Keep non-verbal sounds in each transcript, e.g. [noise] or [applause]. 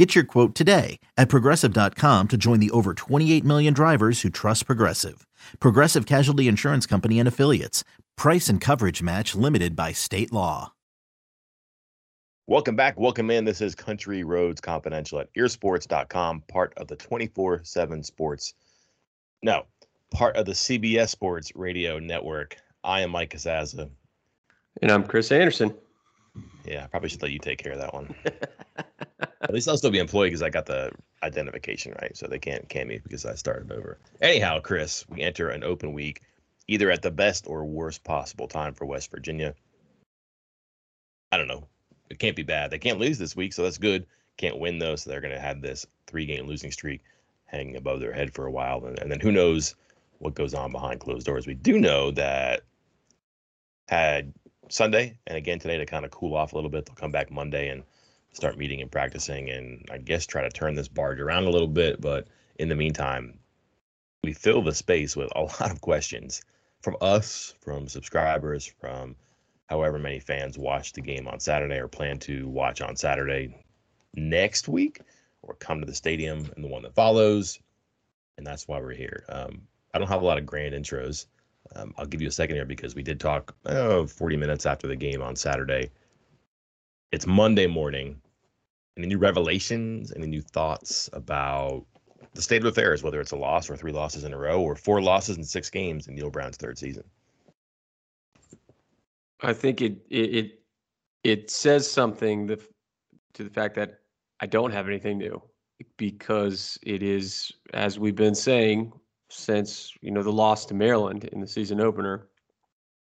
Get your quote today at progressive.com to join the over 28 million drivers who trust Progressive. Progressive Casualty Insurance Company and Affiliates. Price and coverage match limited by state law. Welcome back. Welcome in. This is Country Roads Confidential at earsports.com, part of the 24 7 Sports. No, part of the CBS Sports Radio Network. I am Mike Casazza. And I'm Chris Anderson. Yeah, I probably should let you take care of that one. [laughs] At least I'll still be employed because I got the identification right, so they can't can me because I started over. Anyhow, Chris, we enter an open week, either at the best or worst possible time for West Virginia. I don't know. It can't be bad. They can't lose this week, so that's good. Can't win though, so they're going to have this three-game losing streak hanging above their head for a while, and, and then who knows what goes on behind closed doors. We do know that had Sunday and again today to kind of cool off a little bit. They'll come back Monday and start meeting and practicing and I guess try to turn this barge around a little bit. But in the meantime, we fill the space with a [laughs] lot of questions from us, from subscribers, from however many fans watch the game on Saturday or plan to watch on Saturday next week or come to the stadium and the one that follows. And that's why we're here. Um, I don't have a lot of grand intros. Um, I'll give you a second here because we did talk oh, 40 minutes after the game on Saturday. It's Monday morning. Any new revelations? Any new thoughts about the state of affairs, whether it's a loss or three losses in a row or four losses in six games in Neal Brown's third season? I think it it it, says something to the fact that I don't have anything new because it is, as we've been saying, since you know the loss to Maryland in the season opener.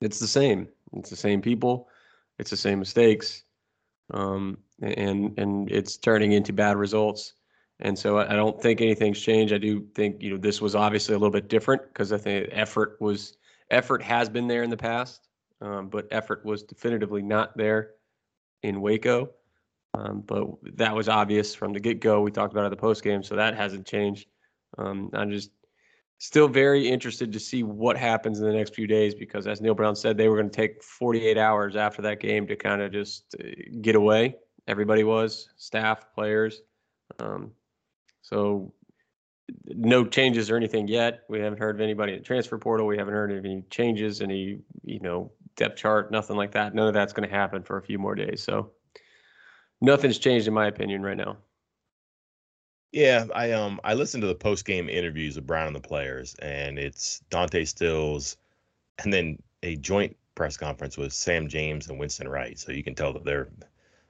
It's the same. It's the same people. It's the same mistakes, um, and and it's turning into bad results. And so I, I don't think anything's changed. I do think you know this was obviously a little bit different because I think effort was effort has been there in the past, um, but effort was definitively not there in Waco. Um, but that was obvious from the get go. We talked about it at the post game, so that hasn't changed. Um, I'm just still very interested to see what happens in the next few days because, as Neal Brown said, they were going to take 48 hours after that game to kind of just uh, get away. Everybody was staff, players. Um, so no changes or anything yet. We haven't heard of anybody in transfer portal. We haven't heard of any changes, any you know depth chart, nothing like that. None of that's going to happen for a few more days. So nothing's changed in my opinion right now. Yeah, I um I listened to the post game interviews of Brown and the players, and it's Dante Stills, and then a joint press conference with Sam James and Winston Wright. So you can tell that they're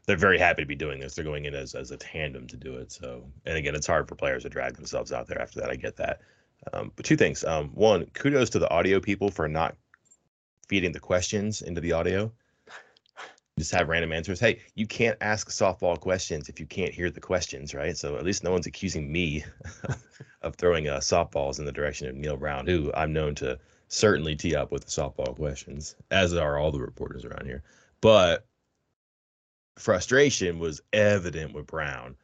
they're very happy to be doing this. They're going in as as a tandem to do it. So and again, it's hard for players to drag themselves out there after that. I get that. Um, but two things. Um, one, kudos to the audio people for not feeding the questions into the audio just have random answers. Hey, you can't ask softball questions if you can't hear the questions, right? So at least no one's accusing me [laughs] of throwing uh, softballs in the direction of Neal Brown, who I'm known to certainly tee up with the softball questions, as are all the reporters around here. But frustration was evident with Brown,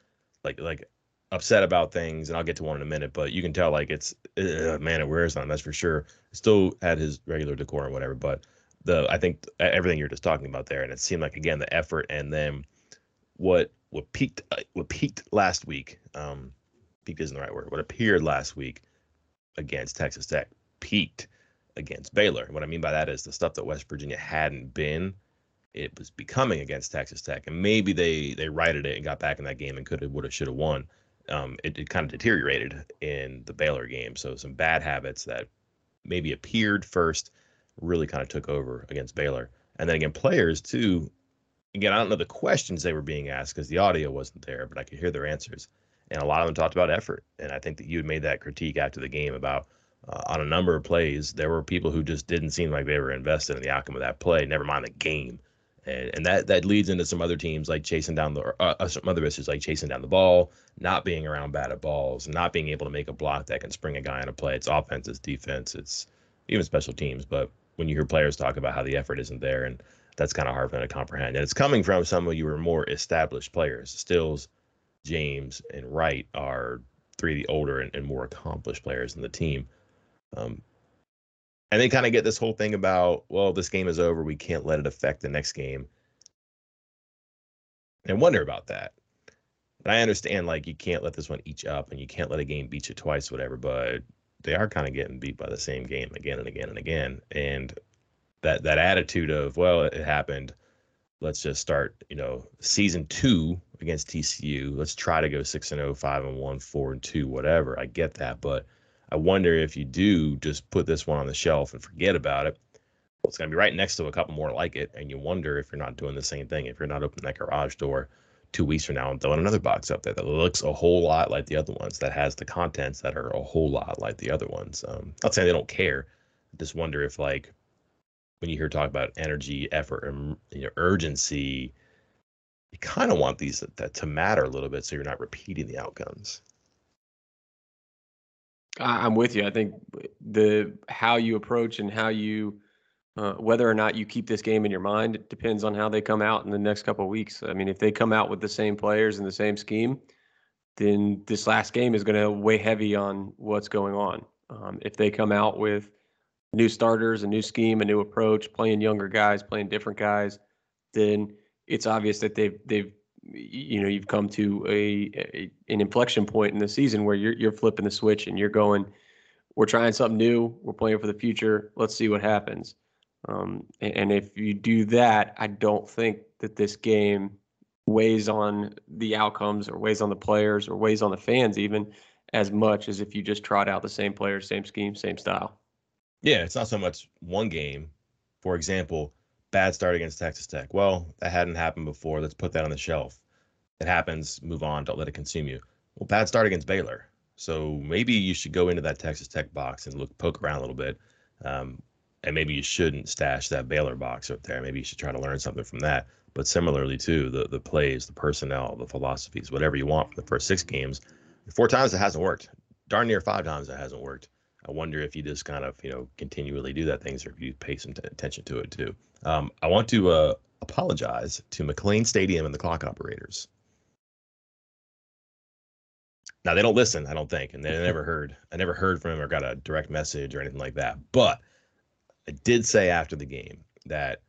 like like upset about things, and I'll get to one in a minute. But you can tell like it's uh, man, it wears on. That's for sure. Still had his regular decor and whatever, but the I think everything you're just talking about there, and it seemed like again the effort and then what what peaked uh, what peaked last week. Um, peaked isn't the right word. What appeared last week against Texas Tech peaked against Baylor. What I mean by that is the stuff that West Virginia hadn't been, it was becoming against Texas Tech, and maybe they they righted it and got back in that game and could have, would have, should have won. Um, it, it kind of deteriorated in the Baylor game. So some bad habits that maybe appeared first really kind of took over against Baylor. And then again, players too. Again, I don't know the questions they were being asked because the audio wasn't there, but I could hear their answers. And a lot of them talked about effort. And I think that you made that critique after the game about uh, on a number of plays, there were people who just didn't seem like they were invested in the outcome of that play, never mind the game. And, and that, that leads into some other teams like chasing down the, uh, uh some other issues like chasing down the ball, not being around bad at balls, not being able to make a block that can spring a guy on a play. It's offense, it's defense, it's even special teams. But when you hear players talk about how the effort isn't there, and that's kind of hard for them to comprehend. And it's coming from some of your more established players. Stills, James, and Wright are three of the older and, and more accomplished players in the team. Um, and they kind of get this whole thing about, well, this game is over. We can't let it affect the next game. And wonder about that. And I understand, like, you can't let this one each up and you can't let a game beat you twice, whatever, but they are kind of getting beat by the same game again and again and again. And that that attitude of, well, it happened. Let's just start, you know, season two against TCU. Let's try to go six and oh, five and 1, 4 and 2, whatever. I get that. But I wonder if you do just put this one on the shelf and forget about it. It's going to be right next to a couple more like it. And you wonder if you're not doing the same thing, if you're not opening that garage door two weeks from now and throwing another box up there that looks a whole lot like the other ones, that has the contents that are a whole lot like the other ones. Um, not saying they don't care. I just wonder if, like, when you hear talk about energy, effort, and you know, urgency, you kind of want these to, to matter a little bit so you're not repeating the outcomes. I'm with you. I think the how you approach and how you uh, whether or not you keep this game in your mind it depends on how they come out in the next couple of weeks. I mean, if they come out with the same players and the same scheme, then this last game is going to weigh heavy on what's going on. Um, if they come out with new starters, a new scheme, a new approach, playing younger guys, playing different guys, then it's obvious that they've they've you know you've come to a, a, an inflection point in the season where you're you're flipping the switch and you're going we're trying something new we're playing for the future let's see what happens um, and, if you do that i don't think that this game weighs on the outcomes or weighs on the players or weighs on the fans even as much as if you just trot out the same players same scheme same style yeah it's not so much one game for example bad start against Texas Tech. Well, that hadn't happened before. Let's put that on the shelf. It happens. Move on. Don't let it consume you. Well, bad start against Baylor. So maybe you should go into that Texas Tech box and look poke around a little bit. Um, and maybe you shouldn't stash that Baylor box up there. Maybe you should try to learn something from that. But similarly, too, the the plays, the personnel, the philosophies, whatever you want from the first six games, four times it hasn't worked. Darn near five times it hasn't worked. I wonder if you just kind of, you know, continually do that things or if you pay some t- attention to it too. Um, I want to uh, apologize to McLane Stadium and the clock operators. Now they don't listen, I don't think, and they never heard. I never heard from them or got a direct message or anything like that. But I did say after the game that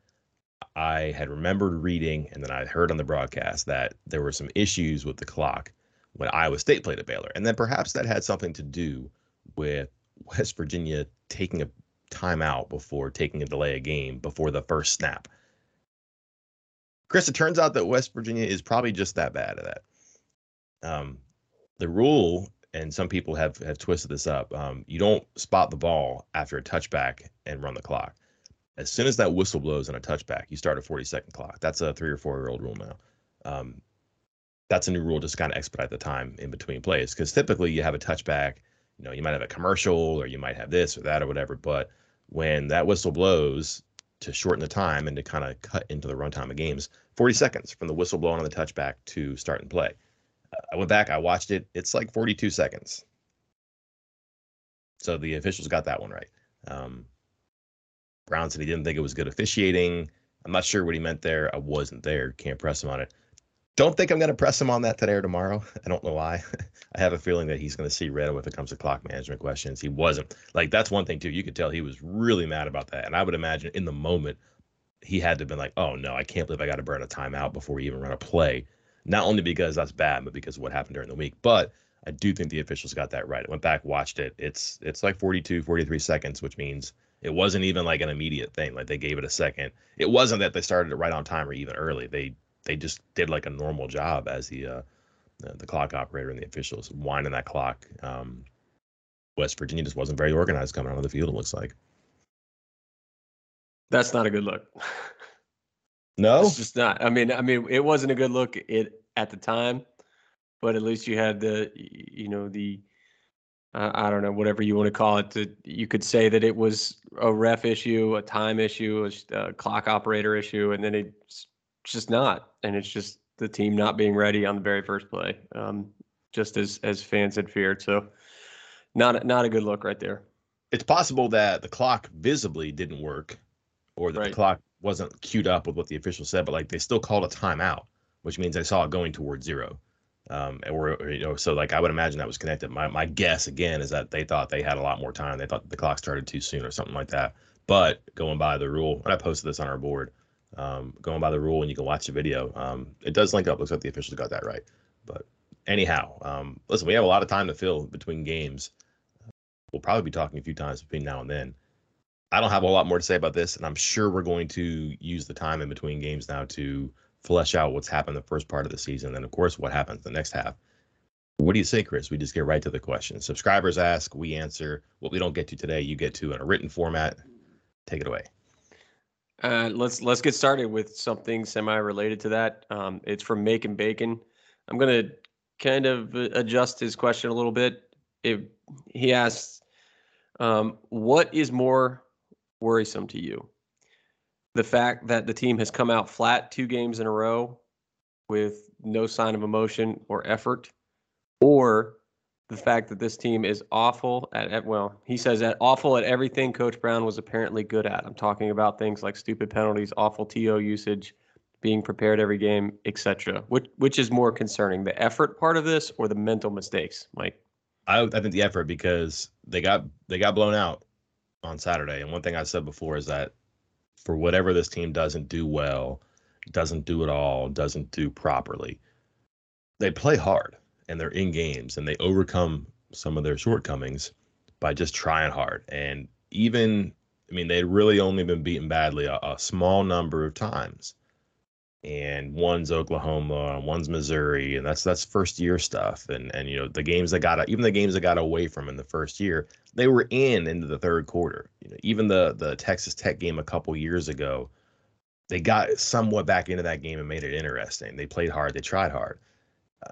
I had remembered reading and then I heard on the broadcast that there were some issues with the clock when Iowa State played at Baylor, and then perhaps that had something to do with [laughs] West Virginia taking a timeout before taking a delay a game before the first snap. Chris, it turns out that West Virginia is probably just that bad at that. Um, the rule, and some people have have twisted this up. Um, you don't spot the ball after a touchback and run the clock. As soon as that whistle blows on a touchback, you start a 40 second clock. That's a three or four year old rule now. Um, that's a new rule just kind of expedite the time in between plays because typically you have a touchback you know, you might have a commercial or you might have this or that or whatever. But when that whistle blows to shorten the time and to kind of cut into the runtime of games, 40 seconds from the whistle blowing on the touchback to start and play. I went back, I watched it. It's like 42 seconds. So the officials got that one right. Um, Brown said he didn't think it was good officiating. I'm not sure what he meant there. I wasn't there. Can't press him on it. Don't think I'm going to press him on that today or tomorrow. [laughs] I don't know why. [laughs] I have a feeling that he's going to see red when it comes to clock management questions. He wasn't. Like, that's one thing, too. You could tell he was really mad about that. And I would imagine in the moment, he had to have been like, oh, no, I can't believe I got to burn a timeout before we even run a play. Not only because that's bad, but because of what happened during the week. But I do think the officials got that right. I went back, watched it. It's it's like 42, 43 seconds, which means it wasn't even like an immediate thing. Like they gave it a second. It wasn't that they started it right on time or even early. They they just did like a normal job as the uh, the, the clock operator and the officials winding that clock. Um, West Virginia just wasn't very organized coming out of the field. It looks like. That's not a good look. [laughs] No, it's just not. I mean, I mean, it wasn't a good look it at the time, but at least you had the, you know, the, uh, I don't know, whatever you want to call it. To, you could say that it was a ref issue, a time issue, a, clock operator issue, and then it's just not, and it's just the team not being ready on the very first play, um, just as as fans had feared. So, not not a good look right there. it's possible that the clock visibly didn't work, or that Right. the clock wasn't queued up with what the official said, but like they still called a timeout, which means they saw it going towards zero. Um, and we're or, you know, so like I would imagine that was connected. My my guess again is that they thought they had a lot more time. They thought the clock started too soon or something like that. But going by the rule, and I posted this on our board, um, going by the rule, and you can watch the video. Um, it does link up. Looks like the officials got that right. But anyhow, um, listen, we have a lot of time to fill between games. We'll probably be talking a few times between now and then. I don't have a lot more to say about this, and I'm sure we're going to use the time in between games now to flesh out what's happened the first part of the season, and of course, what happens the next half. What do you say, Chris? We just get right to the question. Subscribers ask, we answer. What we don't get to today, you get to in a written format. Take it away. Uh, let's let's get started with something semi-related to that. Um, it's from Macon Bacon. I'm gonna kind of uh, adjust his question a little bit. If he asks, um, "What is more worrisome to you? The fact that the team has come out flat two games in a row with no sign of emotion or effort, or the fact that this team is awful at, at well, he says that awful at everything Coach Brown was apparently good at. I'm talking about things like stupid penalties, awful TO usage, being prepared every game, etc. Which which is more concerning, the effort part of this or the mental mistakes, Mike? I, I think the effort because they got they got blown out on Saturday. And one thing I said before is that for whatever this team doesn't do well, doesn't do it all, doesn't do properly, they play hard and they're in games and they overcome some of their shortcomings by just trying hard. And even I mean, they'd really only been beaten badly a, a small number of times. And one's Oklahoma, and one's Missouri, and that's that's first year stuff. And and you know the games that got even the games that got away from in the first year, they were in into the third quarter. You know, even the the Texas Tech game a couple years ago, they got somewhat back into that game and made it interesting. They played hard, they tried hard. Uh,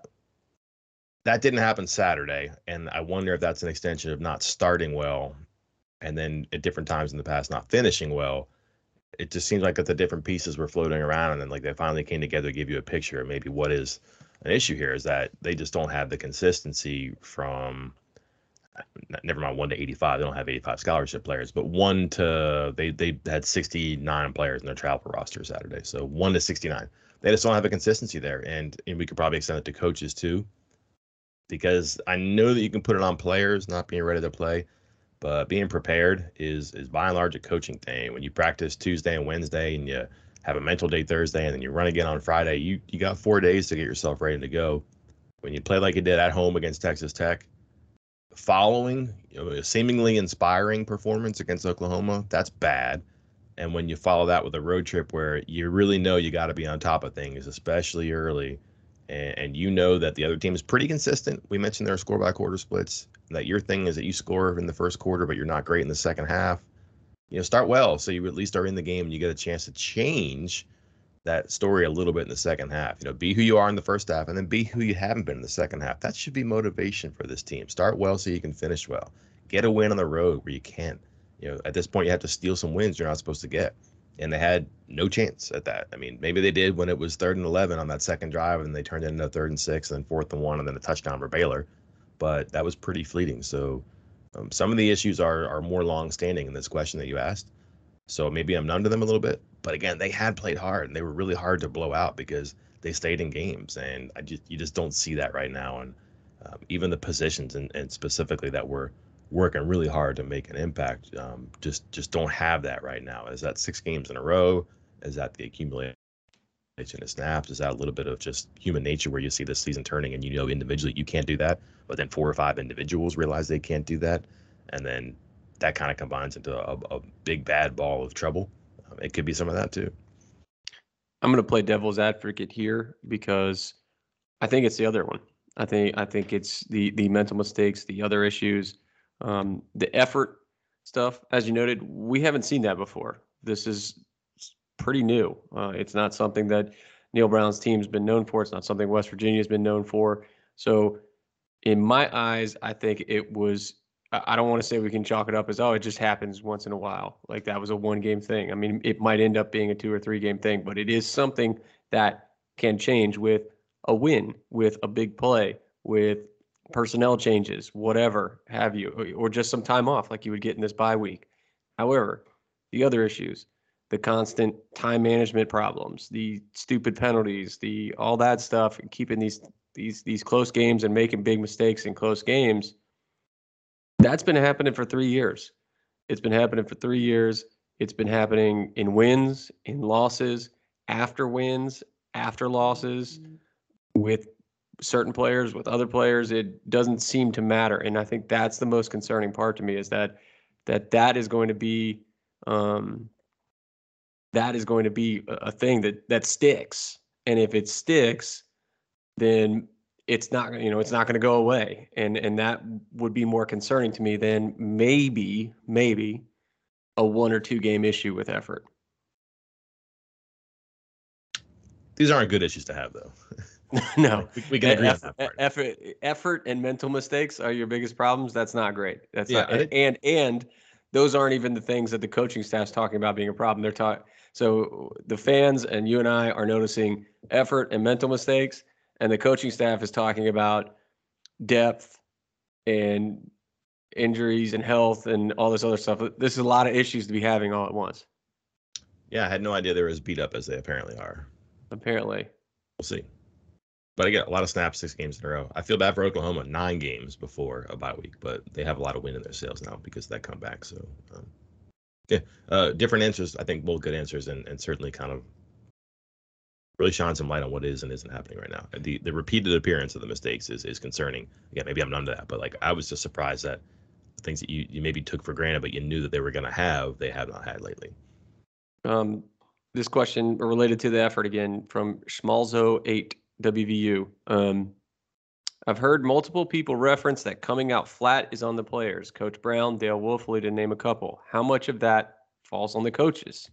that didn't happen Saturday, and I wonder if that's an extension of not starting well, and then at different times in the past not finishing well. It just seems like that the different pieces were floating around, and then like they finally came together to give you a picture of maybe what is an issue here is that they just don't have the consistency from uh, never mind one to 85 they don't have 85 scholarship players but one to they they had 69 players in their travel roster saturday so one to 69 they just don't have a consistency there and, and we could probably extend it to coaches too because i know that you can put it on players not being ready to play but being prepared is is by and large a coaching thing when you practice tuesday and wednesday and you have a mental day thursday and then you run again on friday you you got four days to get yourself ready to go when you play like you did at home against texas tech following you know, a seemingly inspiring performance against Oklahoma, that's bad. And when you follow that with a road trip where you really know you got to be on top of things, especially early, and, and, you know that the other team is pretty consistent. We mentioned their score by quarter splits. That your thing is that you score in the first quarter, but you're not great in the second half. You know, start well so you at least are in the game and you get a chance to change that story a little bit in the second half. You know, be who you are in the first half and then be who you haven't been in the second half. That should be motivation for this team. Start well so you can finish well. Get a win on the road where you can't. You know, at this point you have to steal some wins you're not supposed to get. And they had no chance at that. I mean, maybe they did when it was third and 11 on that second drive and they turned it into third and six and then fourth and one and then a touchdown for Baylor. But that was pretty fleeting. So um, some of the issues are, are more long standing in this question that you asked. So maybe I'm numb to them a little bit. But again, they had played hard and they were really hard to blow out because they stayed in games. And I just you just don't see that right now. And um, even the positions and, and specifically that were working really hard to make an impact um, just just don't have that right now. Is that six games in a row? Is that the accumulation of snaps? Is that a little bit of just human nature where you see the season turning and you know individually you can't do that, but then four or five individuals realize they can't do that, and then that kind of combines into a, a big bad ball of trouble. Um, it could be some of that too. I'm going to play devil's advocate here because I think it's the other one. I think I think it's the the mental mistakes, the other issues, um, the effort stuff. As you noted, we haven't seen that before. This is pretty new. Uh, it's not something that Neal Brown's team's been known for. It's not something West Virginia's been known for. So, in my eyes, I think it was I don't want to say we can chalk it up as oh it just happens once in a while like that was a one game thing. I mean it might end up being a two or three game thing, but it is something that can change with a win, with a big play, with personnel changes, whatever have you, or just some time off like you would get in this bye week. However, the other issues, the constant time management problems, the stupid penalties, the all that stuff, and keeping these these these close games and making big mistakes in close games. That's been happening for three years. It's been happening for three years. It's been happening in wins, in losses, after wins, after losses, mm-hmm. with certain players, with other players. It doesn't seem to matter, and I think that's the most concerning part to me is that that that is going to be um, that is going to be a thing that that sticks. And if it sticks, then it's not you know it's not going to go away and and that would be more concerning to me than maybe maybe a one or two game issue with effort these aren't good issues to have though [laughs] [laughs] no. We, we, can agree effort, on that part. effort effort and mental mistakes are your biggest problems? That's not great. That's Yeah, not, I think- and and those aren't even the things that the coaching staff's talking about being a problem. They're talking so the fans and you and i are noticing effort and mental mistakes and the coaching staff is talking about depth and injuries and health and all this other stuff. This is a lot of issues to be having all at once. yeah i had no idea they were as beat up as they apparently are. Apparently, we'll see but I get a lot of snaps six games in a row i feel bad for oklahoma nine games before a bye week but they have a lot of wind in their sails now because of that comeback so um, yeah uh, different answers i think both good answers and, and certainly kind of really shine some light on what is and isn't happening right now. The the repeated appearance of the mistakes is is concerning. Again, maybe I'm numb to that, but like I was just surprised that the things that you, you maybe took for granted, but you knew that they were going to have, they have not had lately. um, this question related to the effort again from Schmalzo eight WVU. Um, I've heard multiple people reference that coming out flat is on the players. Coach Brown, Dale Wolfley, to name a couple. How much of that falls on the coaches?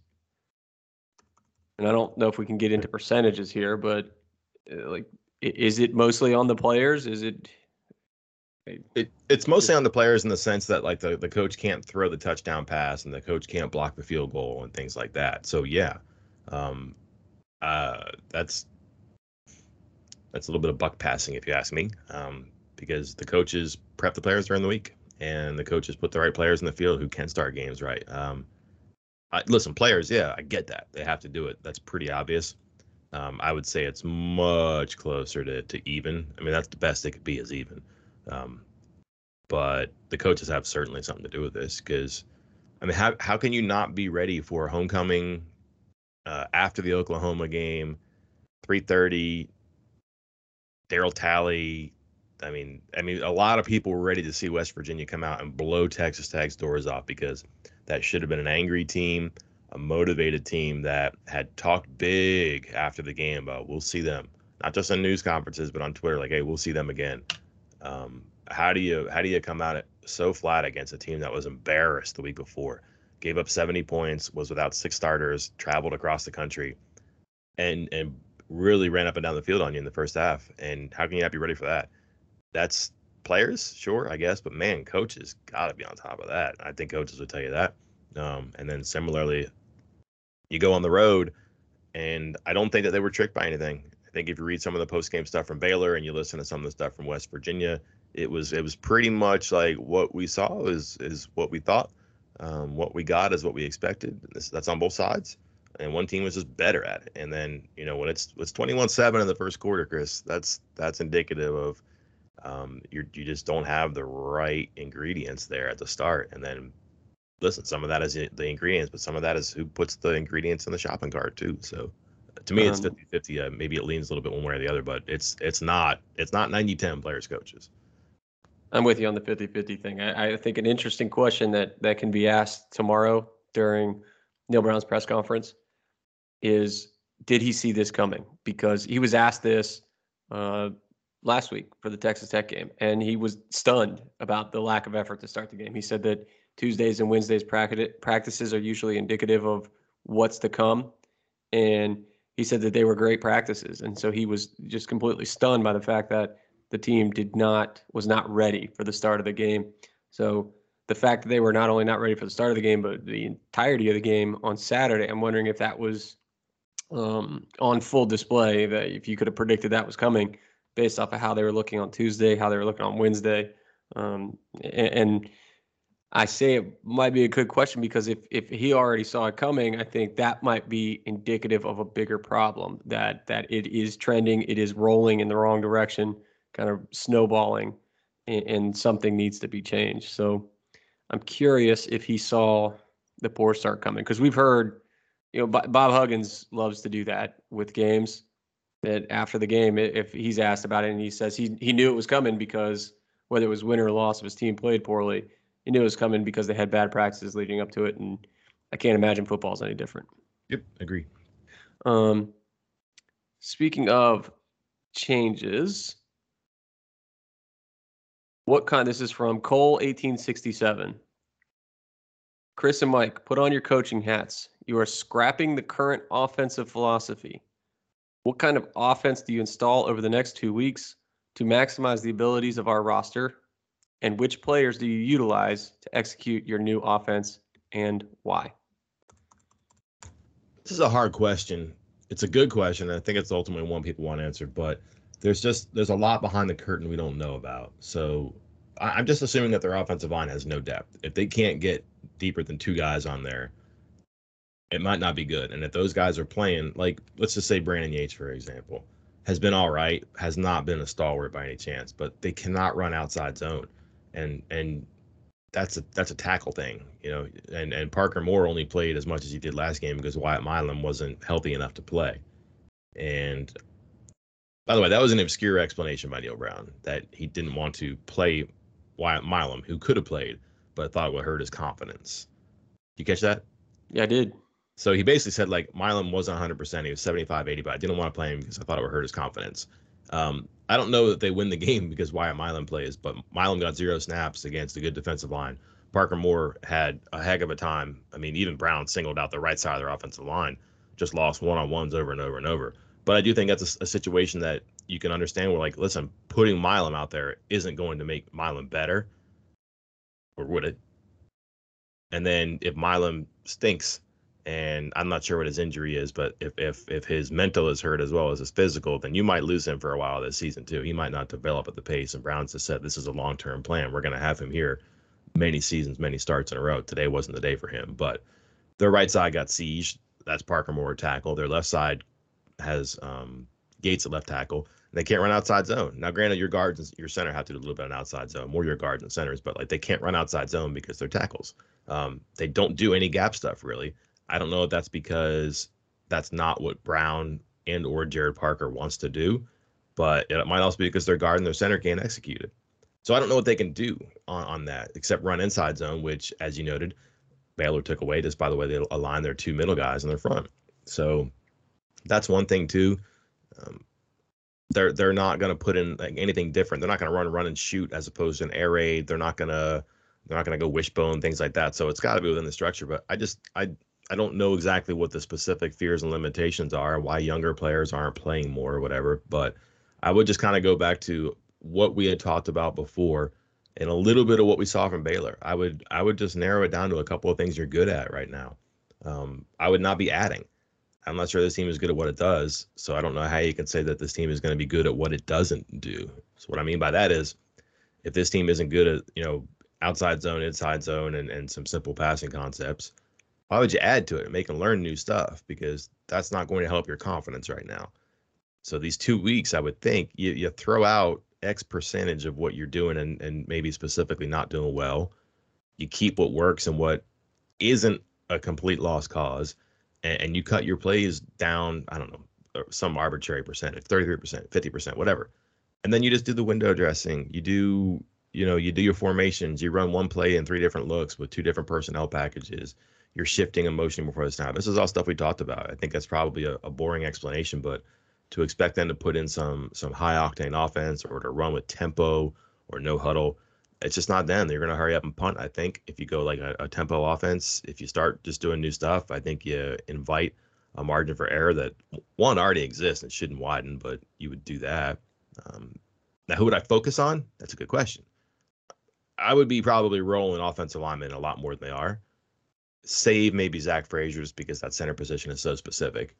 And I don't know if we can get into percentages here, but uh, like, is it mostly on the players? Is it? It, it's mostly on the players in the sense that like the, the coach can't throw the touchdown pass and the coach can't block the field goal and things like that. So yeah, um, uh, that's that's a little bit of buck passing if you ask me, um, because the coaches prep the players during the week and the coaches put the right players in the field who can start games right. Um, I, listen, players, yeah, I get that they have to do it. That's pretty obvious. Um, I would say it's much closer to, to even. I mean, that's the best it could be is even. Um, but the coaches have certainly something to do with this because, I mean, how how can you not be ready for homecoming uh, after the Oklahoma game, three thirty? Daryl Talley. I mean, I mean, a lot of people were ready to see West Virginia come out and blow Texas Tech's doors off because that should have been an angry team, a motivated team that had talked big after the game about we'll see them, not just on news conferences, but on Twitter, like, hey, we'll see them again. Um, how do you how do you come out so flat against a team that was embarrassed the week before, gave up 70 points, was without six starters, traveled across the country, and and really ran up and down the field on you in the first half? And how can you not be ready for that? That's players, sure, I guess, but man, coaches got to be on top of that. I think coaches would tell you that. Um, and then similarly, you go on the road, and I don't think that they were tricked by anything. I think if you read some of the post game stuff from Baylor and you listen to some of the stuff from West Virginia, it was it was pretty much like what we saw is is what we thought. Um, what we got is what we expected. This, that's on both sides. And one team was just better at it. And then you know when it's it's 21-7 in the first quarter, Chris, that's that's indicative of um, you you just don't have the right ingredients there at the start. And then listen, some of that is the ingredients, but some of that is who puts the ingredients in the shopping cart too. So to me, it's Um, 50 50. Uh, maybe it leans a little bit one way or the other, but it's it's not it's not 90 10 players coaches. I'm with you on the 50-50 thing. I, I think an interesting question that that can be asked tomorrow during Neal Brown's press conference is did he see this coming? Because he was asked this uh, last week for the Texas Tech game, and he was stunned about the lack of effort to start the game. He said that Tuesdays and Wednesdays practi- practices are usually indicative of what's to come, and he said that they were great practices, and so he was just completely stunned by the fact that the team did not was not ready for the start of the game. So the fact that they were not only not ready for the start of the game, but the entirety of the game on Saturday, I'm wondering if that was um, on full display. That if you could have predicted that was coming, based off of how they were looking on Tuesday, how they were looking on Wednesday. Um, and, and I say it might be a good question because if if he already saw it coming, I think that might be indicative of a bigger problem that that it is trending, it is rolling in the wrong direction, kind of snowballing, and, and something needs to be changed. So I'm curious if he saw the poor start coming because we've heard, you know, Bob Huggins loves to do that with games. That after the game, if he's asked about it and he says he he knew it was coming because whether it was win or loss, if his team played poorly he knew it was coming because they had bad practices leading up to it, and I can't imagine football's any different. Yep, agree. Um, speaking of changes, what kind? This is from Cole, eighteen sixty seven. Chris and Mike, put on your coaching hats. You are scrapping the current offensive philosophy. What kind of offense do you install over the next two weeks to maximize the abilities of our roster and which players do you utilize to execute your new offense and why? This is a hard question. It's a good question. I think it's ultimately one people want answered, but there's just there's a lot behind the curtain we don't know about. So I'm just assuming that their offensive line has no depth. If they can't get deeper than two guys on there, it might not be good. And if those guys are playing, like let's just say Brandon Yates, for example, has been all right, has not been a stalwart by any chance, but they cannot run outside zone and and that's a that's a tackle thing, you know. And and Parker Moore only played as much as he did last game because Wyatt Milum wasn't healthy enough to play. And by the way, that was an obscure explanation by Neal Brown that he didn't want to play Wyatt Milum, who could have played, but thought it would hurt his confidence. Did you catch that? Yeah, I did. So he basically said like Milum wasn't 100%. He was 75, 80, but I didn't want to play him because I thought it would hurt his confidence. Um, I don't know that they win the game because Wyatt Milum plays, but Milum got zero snaps against a good defensive line. Parker Moore had a heck of a time. I mean, even Brown singled out the right side of their offensive line, just lost one on ones over and over and over. But I do think that's a, a, situation that you can understand where, like, listen, putting Milum out there isn't going to make Milum better, or would it? And then if Milum stinks, and I'm not sure what his injury is, but if if if his mental is hurt as well as his physical, then you might lose him for a while this season too. He might not develop at the pace. And Browns has said this is a long term plan. We're going to have him here many seasons, many starts in a row. Today wasn't the day for him, but their right side got sieged. That's Parker Moore tackle. Their left side has um, Yates at left tackle. They can't run outside zone. Now, granted, your guards and your center have to do a little bit of outside zone, more your guards and centers, but like they can't run outside zone because they're tackles. Um, they don't do any gap stuff really. I don't know if that's because that's not what Brown and or Gerad Parker wants to do, but it might also be because their guard and their center can't execute it. So I don't know what they can do on, on that except run inside zone, which, as you noted, Baylor took away just by the way they align their two middle guys in their front. So that's one thing too. Um, they're they're not going to put in like anything different. They're not going to run run and shoot as opposed to an air raid. They're not going to they're not going to go wishbone things like that. So it's got to be within the structure. But I just I I don't know exactly what the specific fears and limitations are, why younger players aren't playing more or whatever. But I would just kind of go back to what we had talked about before and a little bit of what we saw from Baylor. I would I would just narrow it down to a couple of things you're good at right now. Um, I would not be adding. I'm not sure this team is good at what it does, so I don't know how you can say that this team is going to be good at what it doesn't do. So what I mean by that is, if this team isn't good at you know outside zone, inside zone, and and some simple passing concepts, why would you add to it and make them learn new stuff? Because that's not going to help your confidence right now. So these two weeks, I would think you, you throw out X percentage of what you're doing and, and maybe specifically not doing well. You keep what works and what isn't a complete lost cause, and, and you cut your plays down, I don't know, uh, some arbitrary percentage, 33%, 50%, whatever. And then you just do the window dressing. You do, you know, you do your formations. You run one play in three different looks with two different personnel packages you're shifting and motioning before the snap. This is all stuff we talked about. I think that's probably a, a boring explanation, but to expect them to put in some some high octane offense or to run with tempo or no huddle, it's just not them. They're going to hurry up and punt. I think if you go like a, a, tempo offense, if you start just doing new stuff, I think you invite a margin for error that one already exists and shouldn't widen, but you would do that. Um, now, who would I focus on? That's a good question. I would be probably rolling offensive linemen a lot more than they are save maybe Zach Frazier's because that center position is so specific.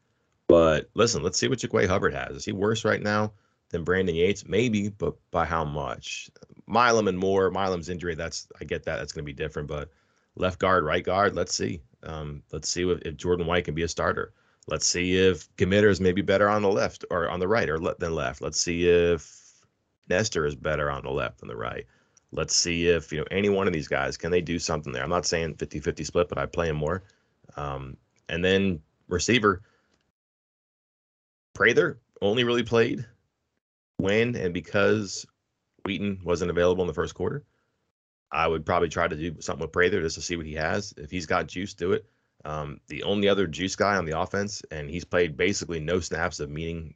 But listen, let's see what Jaquay Hubbard has. Is he worse right now? than Brandon Yates? Maybe, but by how much? Milum and Moore. Milum's injury, that's I get that. That's going to be different. But left guard, right guard, let's see. Um, let's see if, if, Jordan White can be a starter. Let's see if Gmiter is maybe better on the left or on the right or le- than left. Let's see if Nester is better on the left than the right. Let's see if you know any one of these guys can they do something there. I'm not saying 50-50 split, but I play him more. Um, and then receiver, Prather only really played when and because Wheaton wasn't available in the first quarter. I would probably try to do something with Prather just to see what he has. If he's got juice, do it. Um, the only other juice guy on the offense, and he's played basically no snaps of meaning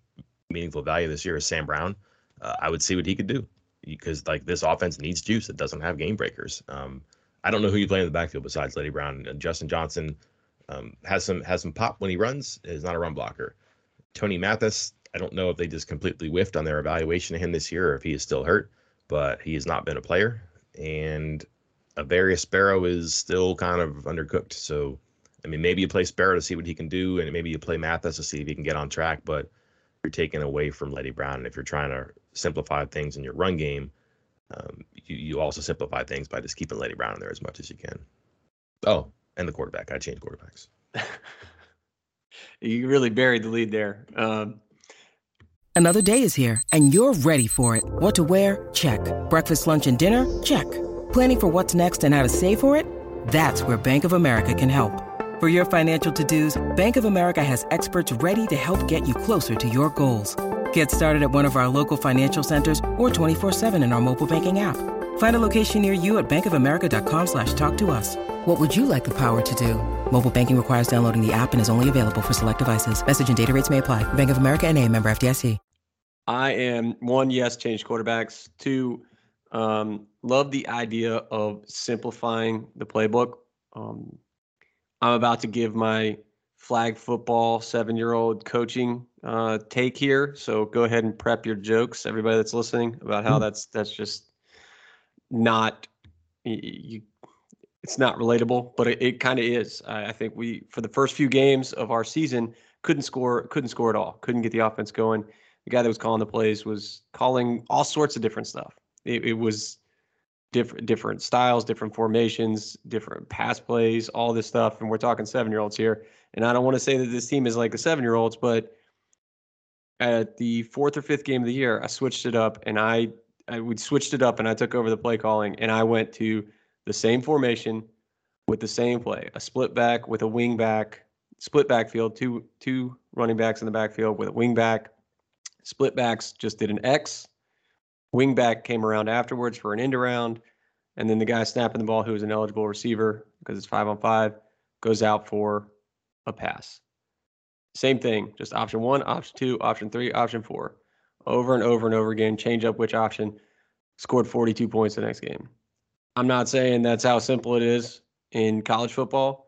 meaningful value this year, is Sam Brown. Uh, I would see what he could do because like this offense needs juice. It doesn't have game breakers. Um, I don't know who you play in the backfield besides Leddie Brown. And Justin Johnson um, has some has some pop when he runs. Is not a run blocker. Tony Mathis, I don't know if they just completely whiffed on their evaluation of him this year or if he is still hurt, but he has not been a player. And Avarius Sparrow is still kind of undercooked. So, I mean, maybe you play Sparrow to see what he can do, and maybe you play Mathis to see if he can get on track, but you're taking away from Leddie Brown. And if you're trying to simplify things in your run game, um, you, you also simplify things by just keeping Leddie Brown in there as much as you can. Oh, and the quarterback. I changed quarterbacks. [laughs] you really buried the lead there. Um, Another day is here, and you're ready for it. What to wear? Check. Breakfast, lunch, and dinner? Check. Planning for what's next and how to save for it? That's where Bank of America can help. For your financial to-dos, Bank of America has experts ready to help get you closer to your goals. Get started at one of our local financial centers or 24-7 in our mobile banking app. Find a location near you at bankofamerica.com slash talk to us. What would you like the power to do? Mobile banking requires downloading the app and is only available for select devices. Message and data rates may apply. Bank of America and a member FDIC. I am, one, yes, change quarterbacks. Two, um, love the idea of simplifying the playbook. Um, I'm about to give my flag football seven-year-old coaching uh, take here. So go ahead and prep your jokes, everybody that's listening, about how hmm. that's that's just not you. It's not relatable, but it, it kind of is. I, I think we for the first few games of our season couldn't score, couldn't score at all, couldn't get the offense going. The guy that was calling the plays was calling all sorts of different stuff. It, it was different different styles, different formations, different pass plays, all this stuff. And we're talking seven year olds here. And I don't want to say that this team is like the seven year olds, but at the fourth or fifth game of the year, I switched it up and I I would switched it up and I took over the play calling and I went to the same formation with the same play, a split back with a wing back, split backfield, two two running backs in the backfield with a wing back. Split backs just did an X. Wing back came around afterwards for an end around, and then the guy snapping the ball, who is an eligible receiver because it's five on five, goes out for a pass. Same thing, just option one, option two, option three, option four. Over and over and over again, change up which option. Scored 42 points the next game. I'm not saying that's how simple it is in college football,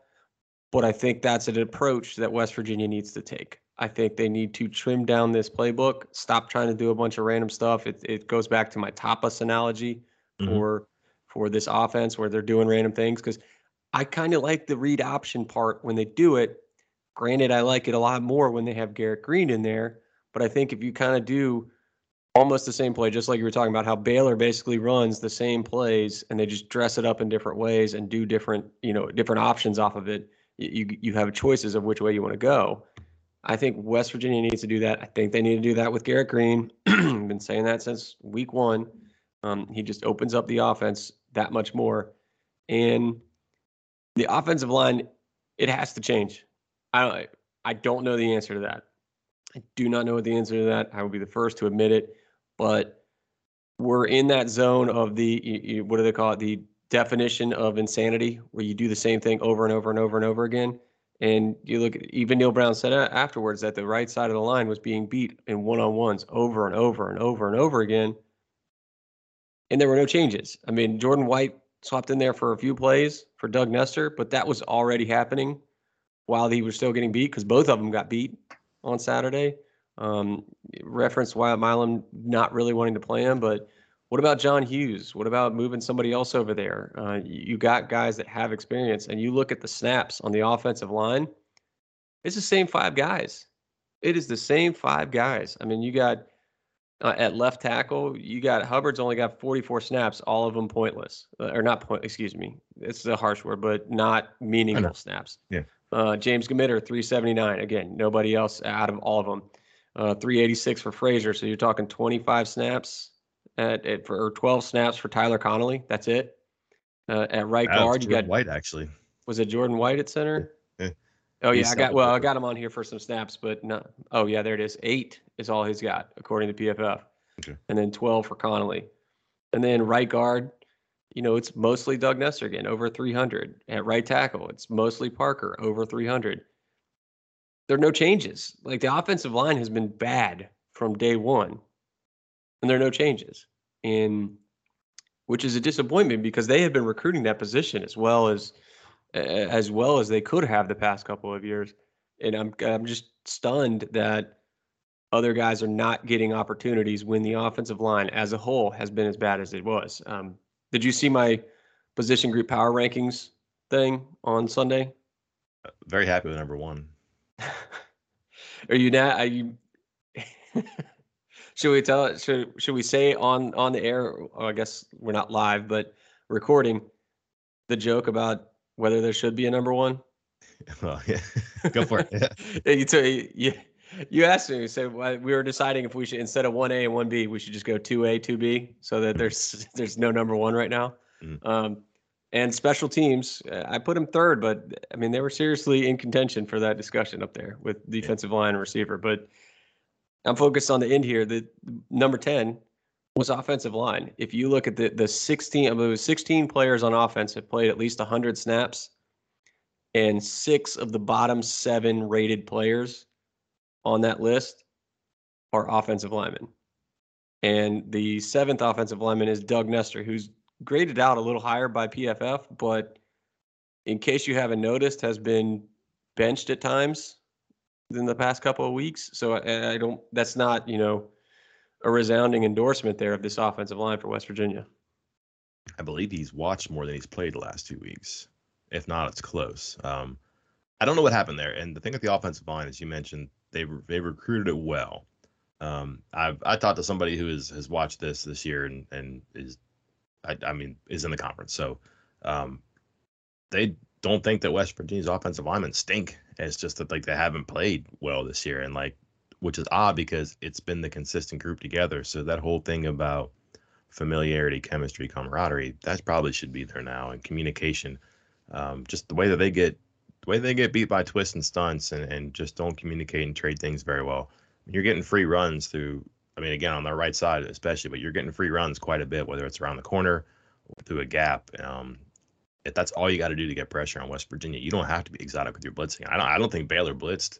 but I think that's an approach that West Virginia needs to take. I think they need to trim down this playbook, stop trying to do a bunch of random stuff. It, it goes back to my tapas analogy mm-hmm. for for this offense where they're doing random things because I kind of like the read option part when they do it Granted, I like it a lot more when they have Garrett Greene in there, but I think if you kind of do almost the same play, just like you were talking about how Baylor basically runs the same plays and they just dress it up in different ways and do different, you know, different options off of it. You you have choices of which way you want to go. I think West Virginia needs to do that. I think they need to do that with Garrett Greene. [clears throat] I've been saying that since week one. Um, he just opens up the offense that much more. And the offensive line, it has to change. I I don't know the answer to that. I do not know what the answer to that. I will be the first to admit it, but we're in that zone of the what do they call it? The definition of insanity, where you do the same thing over and over and over and over again. And you look at even Neal Brown said afterwards that the right side of the line was being beat in one on ones over and over and over and over again. And there were no changes. I mean, Jordan White swapped in there for a few plays for Doug Nester, but that was already happening while he was still getting beat because both of them got beat on Saturday. Um, referenced Wyatt Milum not really wanting to play him, but what about John Hughes? What about moving somebody else over there? Uh, you got guys that have experience, and you look at the snaps on the offensive line. It's the same five guys. It is the same five guys. I mean, you got Uh, at left tackle, you got Hubbard's only got 44 snaps, all of them pointless, uh, or not point. Excuse me, it's a harsh word, but not meaningful snaps. Yeah. Uh, James Gmiter, 379. Again, nobody else out of all of them. Uh, 386 for Frazier. So you're talking 25 snaps at, at for or 12 snaps for Tyler Connolly. That's it. Uh, at right guard, you Jordan got White actually. was it Jordan White at center? Yeah. Oh yeah, He's I got well, I got him on here for some snaps, but not. Oh yeah, there it is. Eight is all he's got according to PFF, Okay. and then twelve for Connolly, and then right guard. You know, it's mostly Doug Nester again, over 300. At right tackle, it's mostly Parker, over 300. There are no changes. Like the offensive line has been bad from day one, and there are no changes. And which is a disappointment because they have been recruiting that position as well as as well as they could have the past couple of years. And I'm I'm just stunned that other guys are not getting opportunities when the offensive line as a whole has been as bad as it was. Um, did you see my position group power rankings thing on Sunday? Very happy with number one. [laughs] Are you not? Are you? [laughs] should we tell? Should should we say on on the air? oh, I guess we're not live, but recording the joke about whether there should be a number one. [laughs] well, yeah. Go for it. Yeah. You told you you asked me. You said well, we were deciding if we should instead of one A and one B, we should just go two A, two B, so that there's [laughs] there's no number one right now. Mhm. Um, and special teams, uh, I put them third, but I mean they were seriously in contention for that discussion up there with defensive line and receiver. But I'm focused on the end here. The number ten was offensive line. If you look at the the 16, I believe it was 16 players on offense have played at least 100 snaps, and six of the bottom seven rated players on that list are offensive linemen. And the seventh offensive lineman is Doug Nester, who's graded out a little higher by PFF, but in case you haven't noticed, has been benched at times in the past couple of weeks. So I, don't. That's not you know a resounding endorsement there of this offensive line for West Virginia. I believe he's watched more than he's played the last two weeks. If not, it's close. Um, I don't know what happened there. And the thing with the offensive line, as you mentioned, they they recruited it well. Um, I've I talked to somebody who has has watched this this year and and is, I, I mean, is in the conference. So, um, they don't think that West Virginia's offensive linemen stink. It's just that like they haven't played well this year, and like, which is odd because it's been the consistent group together. So that whole thing about familiarity, chemistry, camaraderie, that probably should be there now. And communication, um, just the way that they get, the way they get beat by twists and stunts, and, and just don't communicate and trade things very well. You're getting free runs through. I mean, again, on the right side especially, but you're getting free runs quite a bit, whether it's around the corner or through a gap. Um, if that's all you got to do to get pressure on West Virginia, you don't have to be exotic with your blitzing. I don't. I don't think Baylor blitzed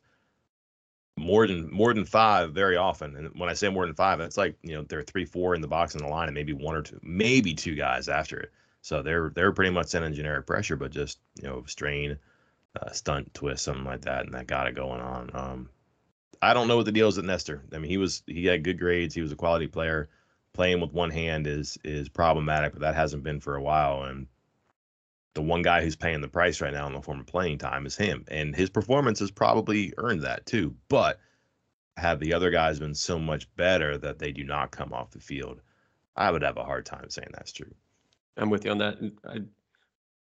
more than more than five very often. And when I say more than five, it's like you know they're three, four in the box in the line, and maybe one or two, maybe two guys after it. So they're they're pretty much sending generic pressure, but just you know strain, uh, stunt, twist, something like that, and that got it going on. Um, I don't know what the deal is with Nester. I mean, he was he had good grades. He was a quality player. Playing with one hand is is problematic, but that hasn't been for a while. And the one guy who's paying the price right now in the form of playing time is him, and his performance has probably earned that too. But have the other guys been so much better that they do not come off the field? I would have a hard time saying that's true. I'm with you on that. I,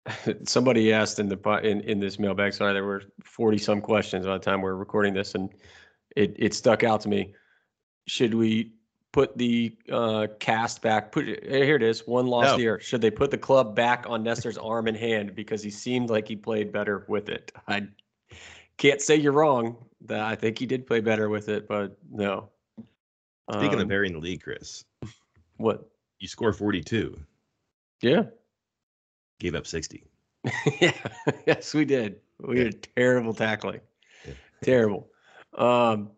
[laughs] somebody asked in the po- in in this mailbag. Sorry, there were forty some questions by the time we are recording this, and it it stuck out to me. Should we put the uh, cast back? Put here it is. One lost No. year. Should they put the club back on Nester's arm and hand because he seemed like he played better with it? I can't say you're wrong. That I think he did play better with it, but no. Speaking Um, of varying the league, Chris, what? you score 42, Yeah. Gave up 60. [laughs] yeah, yes, we did. We Yeah. did terrible tackling. Yeah. Terrible. Um,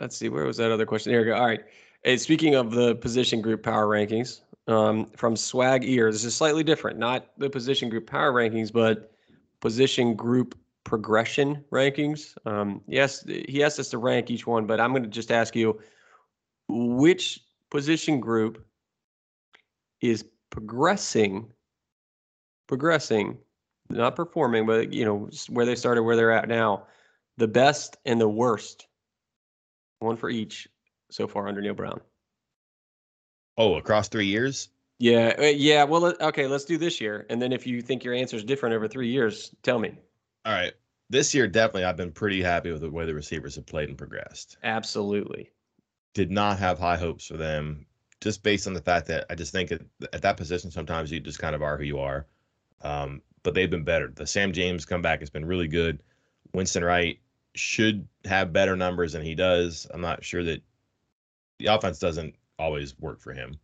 let's see, where was that other question? There we go. All right. Hey, speaking of the position group power rankings, um, from Swag Ear, this is slightly different. Not the position group power rankings, but position group progression rankings. Um, yes, he asked us to rank each one, but I'm going to just ask you which position group is progressing progressing, not performing, but you know where they started, where they're at now, the best and the worst, one for each so far under Neal Brown. Oh, across three years? Yeah, uh, yeah. Well, okay, let's do this year, and then if you think your answer is different over three years, tell me. All right. This year, definitely, I've been pretty happy with the way the receivers have played and progressed. Absolutely. Did not have high hopes for them, just based on the fact that I just think at, at that position, sometimes you just kind of are who you are. Um, but they've been better. The Sam James comeback has been really good. Winston Wright should have better numbers than he does. I'm not sure that the offense doesn't always work for him.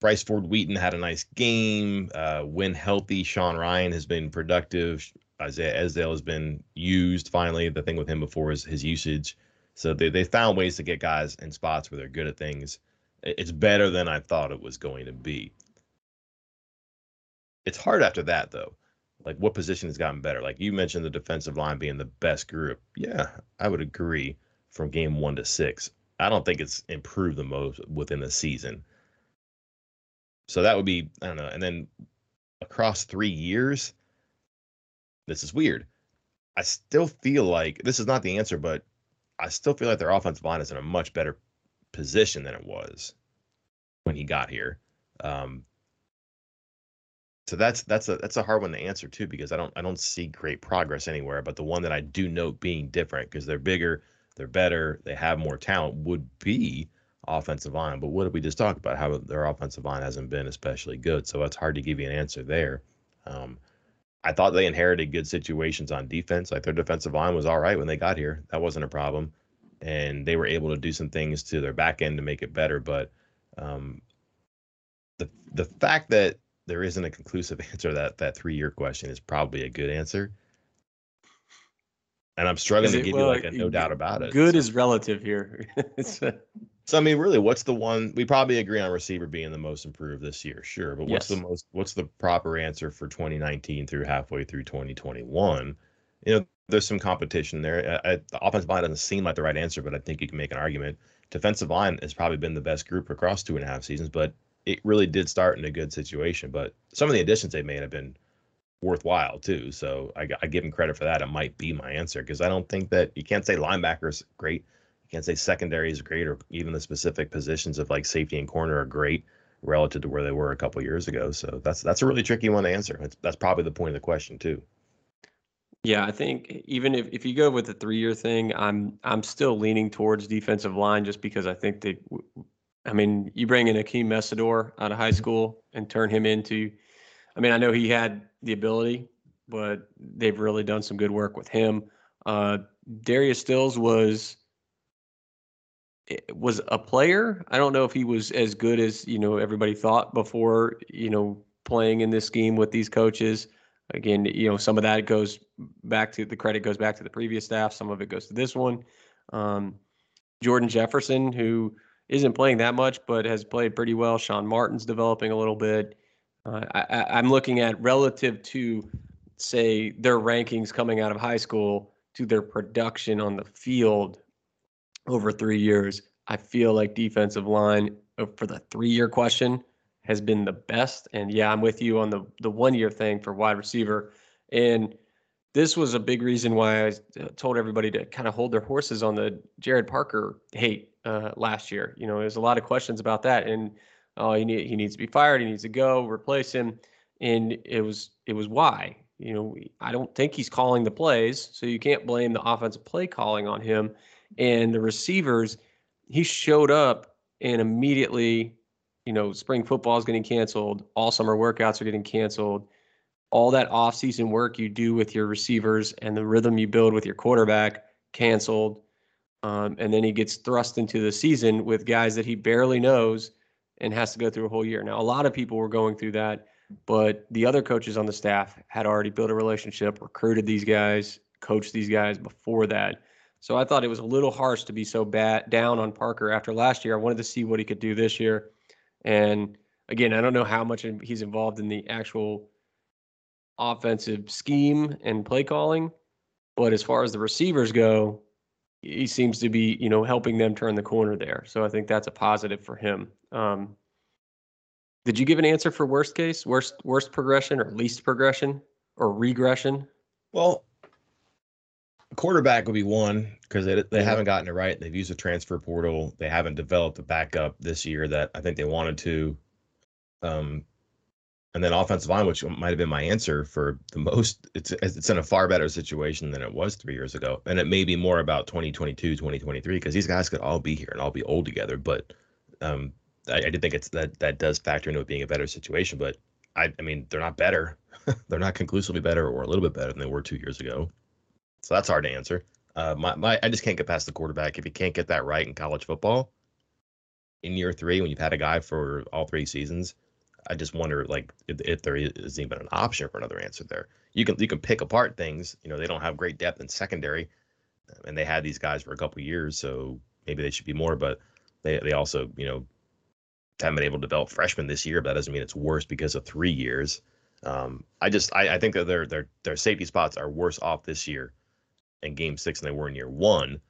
Bryce Ford Wheaton had a nice game. Uh, when healthy, Sean Ryan has been productive. Isaiah Esdale has been used finally. The thing with him before is his usage. So they, they found ways to get guys in spots where they're good at things. It's better than I thought it was going to be. It's hard after that, though. Like, what position has gotten better? Like, you mentioned the defensive line being the best group. Yeah, I would agree from game one to six. I don't think it's improved the most within the season. So that would be I don't know. And then across three years, this is weird. I still feel like this is not the answer, but I still feel like their offensive line is in a much better position than it was when he got here. Um, so that's that's a that's a hard one to answer too because I don't I don't see great progress anywhere. But the one that I do note being different because they're bigger, they're better, they have more talent would be offensive line. But what did we just talk about? How their offensive line hasn't been especially good. So it's hard to give you an answer there. Um, I thought they inherited good situations on defense. Like their defensive line was all right when they got here. That wasn't a problem. And they were able to do some things to their back end to make it better. But um, the the fact that there isn't a conclusive [laughs] answer that that three year question is probably a good answer. And I'm struggling to give well, you like a no doubt about it. Good so. is relative here. [laughs] So I mean, really, what's the one we probably agree on receiver being the most improved this year? Sure, but what's yes. the most what's the proper answer for 2019 through halfway through 2021? You know, there's some competition there. I, the offensive line doesn't seem like the right answer, but I think you can make an argument. Defensive line has probably been the best group across two and a half seasons, but it really did start in a good situation. But some of the additions they made have been worthwhile too. So I, I give them credit for that. It might be my answer because I don't think that you can't say linebackers great You can't say secondary is great or even the specific positions of like safety and corner are great relative to where they were a couple years ago. So that's that's a really tricky one to answer. That's, that's probably the point of the question too. Yeah, I think even if, if you go with the three year thing, I'm I'm still leaning towards defensive line just because I think they, I mean, you bring in Akeem Mesidor out of high school and turn him into, I mean, I know he had the ability, but they've really done some good work with him. Uh, Darius Stills was was a player. I don't know if he was as good as you know everybody thought before. You know, playing in this scheme with these coaches. Again, you know, some of that goes back to the credit goes back to the previous staff. Some of it goes to this one. Um, Jordan Jefferson, who isn't playing that much but has played pretty well. Sean Martin's developing a little bit. Uh, I, I'm looking at relative to, say, their rankings coming out of high school to their production on the field over three years. I feel like defensive line uh, for the three year question has been the best. And yeah, I'm with you on the the one year thing for wide receiver. And this was a big reason why I uh, told everybody to kind of hold their horses on the Gerad Parker hate uh, last year. You know, there's a lot of questions about that, and oh, he need, he needs to be fired. He needs to go. Replace him. And it was it was why. You know, I don't think he's calling the plays, so you can't blame the offensive play calling on him and the receivers, he showed up and immediately, you know, spring football is getting canceled, all summer workouts are getting canceled. All that off-season work you do with your receivers and the rhythm you build with your quarterback canceled. Um, and then he gets thrust into the season with guys that he barely knows and has to go through a whole year. Now, a lot of people were going through that, but the other coaches on the staff had already built a relationship, recruited these guys, coached these guys before that. So I thought it was a little harsh to be so bad down on Parker after last year. I wanted to see what he could do this year. And again, I don't know how much he's involved in the actual offensive scheme and play calling, but as far as the receivers go, he seems to be, you know, helping them turn the corner there. So I think that's a positive for him. Um, did you give an answer for worst case, worst worst progression, or least progression, or regression? Well, quarterback would be one because they they Yeah. haven't gotten it right. They've used the transfer portal. They haven't developed a backup this year that I think they wanted to. Um, and then offensive line, which might have been my answer for the most. It's it's in a far better situation than it was three years ago, and it may be more about 2022, 2023 because these guys could all be here and all be old together. But um, I, I think it's that that does factor into it being a better situation. But I I mean they're not better. [laughs] they're not conclusively better or a little bit better than they were two years ago. So that's hard to answer. Uh, my, my I just can't get past the quarterback. If you can't get that right in college football in year three, when you've had a guy for all three seasons, I just wonder like if, if there is even an option for another answer there. You can you can pick apart things. You know they don't have great depth in secondary, and they had these guys for a couple years, so maybe they should be more. But they they also you know haven't been able to develop freshmen this year. But that doesn't mean it's worse because of three years. Um, I just I, I think that their their their safety spots are worse off this year in game six than they were in year one.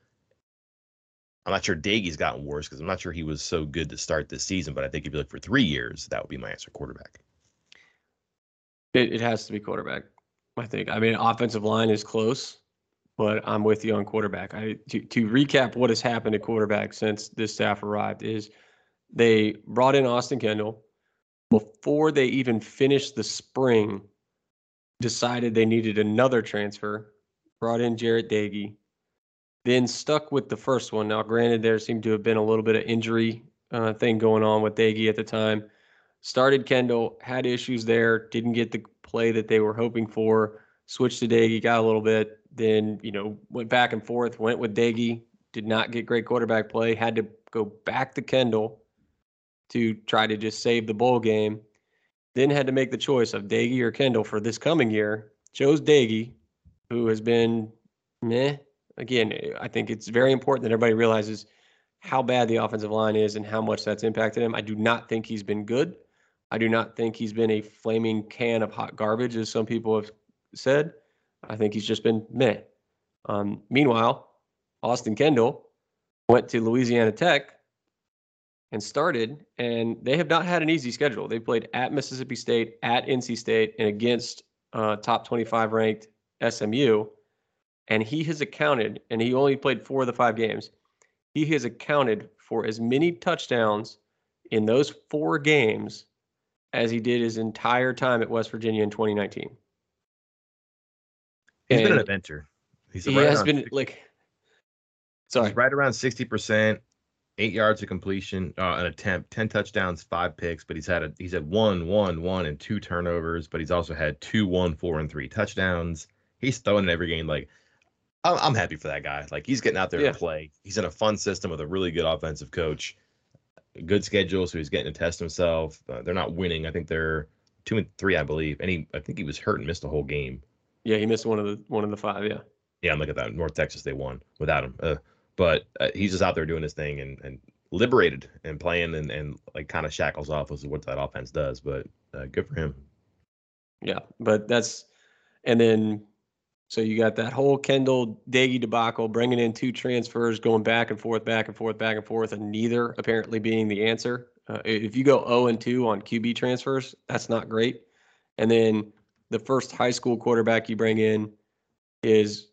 I'm not sure Doege's gotten worse because I'm not sure he was so good to start this season, but I think if you look for three years, that would be my answer quarterback. It, it has to be quarterback. I think. I mean, offensive line is close, but I'm with you on quarterback. I to, to recap what has happened at quarterback since this staff arrived is they brought in Austin Kendall before they even finished the spring. Decided they needed another transfer. Brought in Jarret Doege. Then stuck with the first one. Now, granted, there seemed to have been a little bit of injury uh, thing going on with Doege at the time started Kendall, had issues there, didn't get the play that they were hoping for, switched to Doege, got a little bit, then, you know, went back and forth, went with Doege, did not get great quarterback play, had to go back to Kendall to try to just save the bowl game. Then had to make the choice of Doege or Kendall for this coming year. Chose Doege, who has been meh. Again, I think it's very important that everybody realizes how bad the offensive line is and how much that's impacted him. I do not think he's been good. I do not think he's been a flaming can of hot garbage, as some people have said. I think he's just been meh. Um, meanwhile, Austin Kendall went to Louisiana Tech and started, and they have not had an easy schedule. They played at Mississippi State, at NC State, and against uh, top 25 ranked SMU. And he has accounted, and he only played four of the five games. He has accounted for as many touchdowns in those four games as he did his entire time at West Virginia in 2019. He's been an And adventure. He's He right has been 60 like, he's sorry, right around sixty percent, eight yards of completion, uh, an attempt, ten touchdowns, five picks. But he's had a he's had one, one, one, and two turnovers. But he's also had two, one, four, and three touchdowns. He's throwing in every game. Like I'm, I'm happy for that guy. Like he's getting out there Yeah. to play. He's in a fun system with a really good offensive coach, good schedule, so he's getting to test himself. Uh, they're not winning. I think they're two and three, I believe. And he, I think he was hurt and missed a whole game. yeah, he missed one of the one of the five. Yeah, Yeah, I'm looking at that. North Texas, they won without him. Uh, but uh, he's just out there doing his thing and, and liberated and playing and, and like kind of shackles off is what that offense does. But uh, good for him. yeah, but that's and then so you got that whole Kendall Doege debacle, bringing in two transfers, going back and forth, back and forth, back and forth, and neither apparently being the answer. Uh, if you go 0 and 2 on QB transfers, that's not great. And then the first high school quarterback you bring in is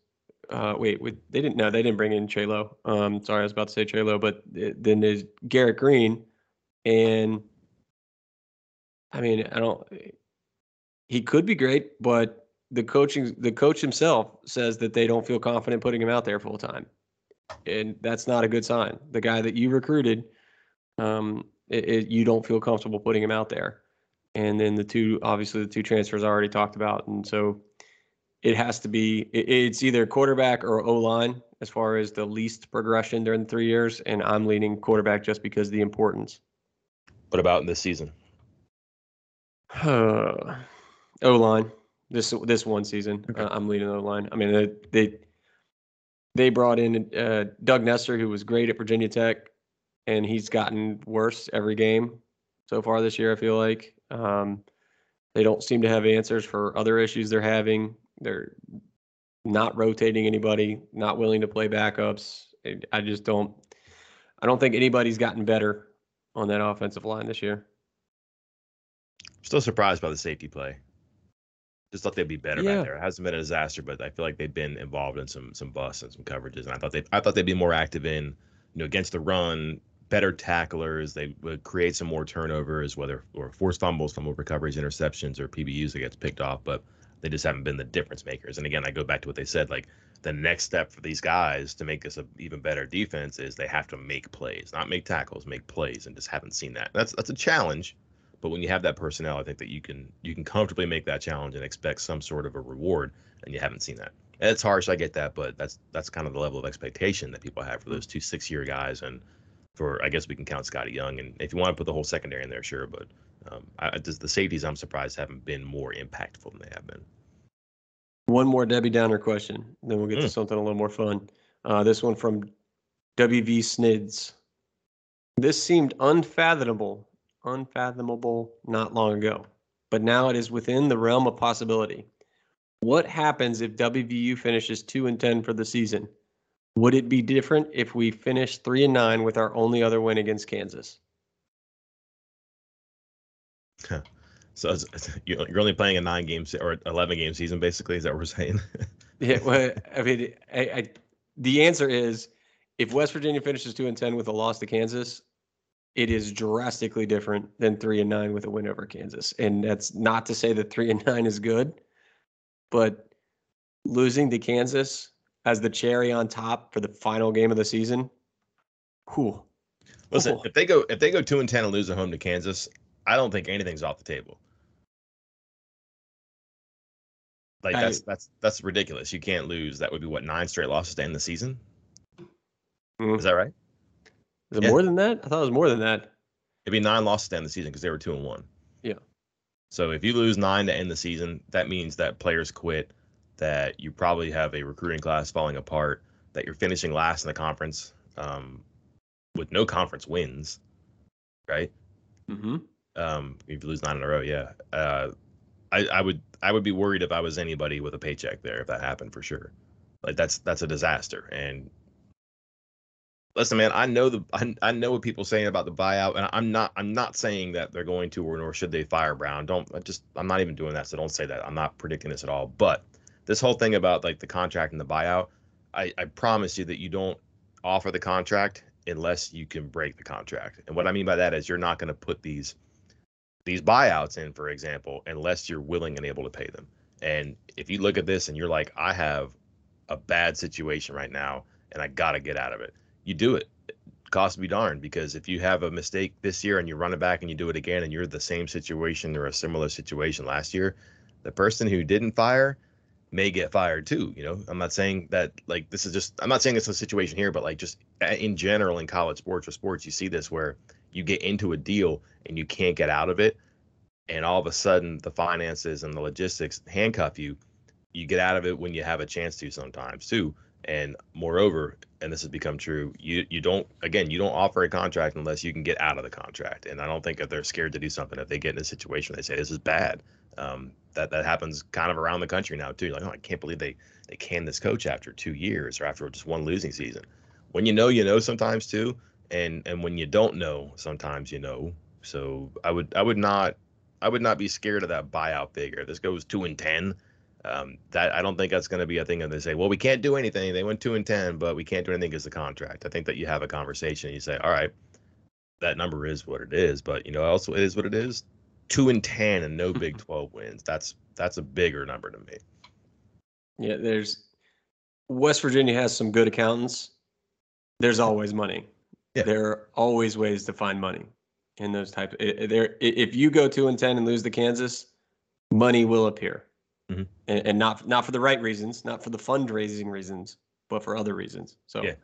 uh, wait, wait, they didn't no, they didn't bring in Chelo. Um, sorry, I was about to say Chelo, but it- then there's Garrett Greene, and I mean, I don't. He could be great, but the coaching, the coach himself says that they don't feel confident putting him out there full time, and that's not a good sign. The guy that you recruited, um, it, it, you don't feel comfortable putting him out there, and then the two, obviously, the two transfers I already talked about, and so it has to be. It, it's either quarterback or O line as far as the least progression during the three years, and I'm leaning quarterback just because of the importance. What about in this season? [sighs] O line this this one season. Okay. Uh, I'm leading the line. I mean they they, they brought in uh, Doug Nester, who was great at Virginia Tech, and he's gotten worse every game so far this year. I feel like um, they don't seem to have answers for other issues they're having. They're not rotating anybody, not willing to play backups. I- I just don't. I don't think anybody's gotten better on that offensive line this year. Still surprised by the safety play. Just thought they'd be better Yeah. back there. It hasn't been a disaster, but I feel like they've been involved in some some busts and some coverages. And I thought they I thought they'd be more active in, you know, against the run, better tacklers. They would create some more turnovers, whether or forced fumbles, fumble recoveries, interceptions, or PBUs that gets picked off. But they just haven't been the difference makers. And again, I go back to what they said. Like the next step for these guys to make this a even better defense is they have to make plays, not make tackles, make plays, and just haven't seen that. That's that's a challenge. But when you have that personnel, I think that you can you can comfortably make that challenge and expect some sort of a reward, and you haven't seen that. And it's harsh, I get that, but that's that's kind of the level of expectation that people have for those two six year guys, and for I guess we can count Scottie Young, and if you want to put the whole secondary in there, sure, but um, I, just the safeties I'm surprised haven't been more impactful than they have been. One more Debbie Downer question, then we'll get to Mm. something a little more fun. Uh, this one from WV Snids. This seemed unfathomable, unfathomable not long ago, but now it is within the realm of possibility. What happens if WVU finishes two and ten for the season? Would it be different if we finished three and nine with our only other win against Kansas? So it's, it's- you're only playing a nine game se- or eleven game season, basically. Is that what we're saying? [laughs] Yeah, well, I mean, I, I, the answer is if West Virginia finishes two and ten with a loss to Kansas, it is drastically different than three and nine with a win over Kansas. And that's not to say that three and [laughs] nine is good, but losing to Kansas as the cherry on top for the final game of the season, cool. Listen, Oh. if they go if they go two and ten and lose at home to Kansas, I don't think anything's off the table. Like I- that's that's that's ridiculous. You can't lose. That would be what nine straight losses to end the season. Mm. Is that right? Is it Yeah. more than that? I thought it was more than that. It'd be nine losses to end the season because they were two and one. Yeah. So if you lose nine to end the season, that means that players quit, that you probably have a recruiting class falling apart, that you're finishing last in the conference, um, with no conference wins, right? Mm-hmm. Um, if you lose nine in a row, yeah. Uh, I, I would I would be worried if I was anybody with a paycheck there if that happened for sure. Like that's that's a disaster. And listen, man, I know the I, I know what people are saying about the buyout, and I'm not I'm not saying that they're going to or nor should they fire Brown. Don't I just I'm not even doing that, so don't say that. I'm not predicting this at all. But this whole thing about like the contract and the buyout, I, I promise you that you don't offer the contract unless you can break the contract. And what I mean by that is you're not going to put these these buyouts in, for example, unless you're willing and able to pay them. And if you look at this and you're like, I have a bad situation right now and I got to get out of it, you do it. Cost be darned, because if you have a mistake this year and you run it back and you do it again and you're the same situation or a similar situation last year, the person who didn't fire may get fired too. You know, I'm not saying that like this is just, I'm not saying it's a situation here, but like just in general in college sports or sports, you see this where you get into a deal and you can't get out of it and all of a sudden the finances and the logistics handcuff you you get out of it when you have a chance to sometimes too and moreover and this has become true you you don't again you don't offer a contract unless you can get out of the contract. And i don't think if they're scared to do something. If they get in a situation they say this is bad. Um, that that happens kind of around the country now too. Like oh i can't believe they they canned this coach after two years or after just one losing season. When you know you know sometimes too. And and when you don't know sometimes you know. So i would i would not i would not be scared of that buyout figure. This goes two and ten um, that i don't think that's going to be a thing And they say well we can't do anything they went two and ten but we can't do anything because the contract i think that you have a conversation and you say all right that number is what it is but you know also it is what it is two and ten and no [laughs] big 12 wins that's that's a bigger number to me Yeah, there's West Virginia has some good accountants. There's always money. Yeah. There are always ways to find money in those type. i- i- There, if you go two and ten and lose to Kansas, money will appear, Mhm. and, and not not for the right reasons, not for the fundraising reasons, but for other reasons. So Yeah.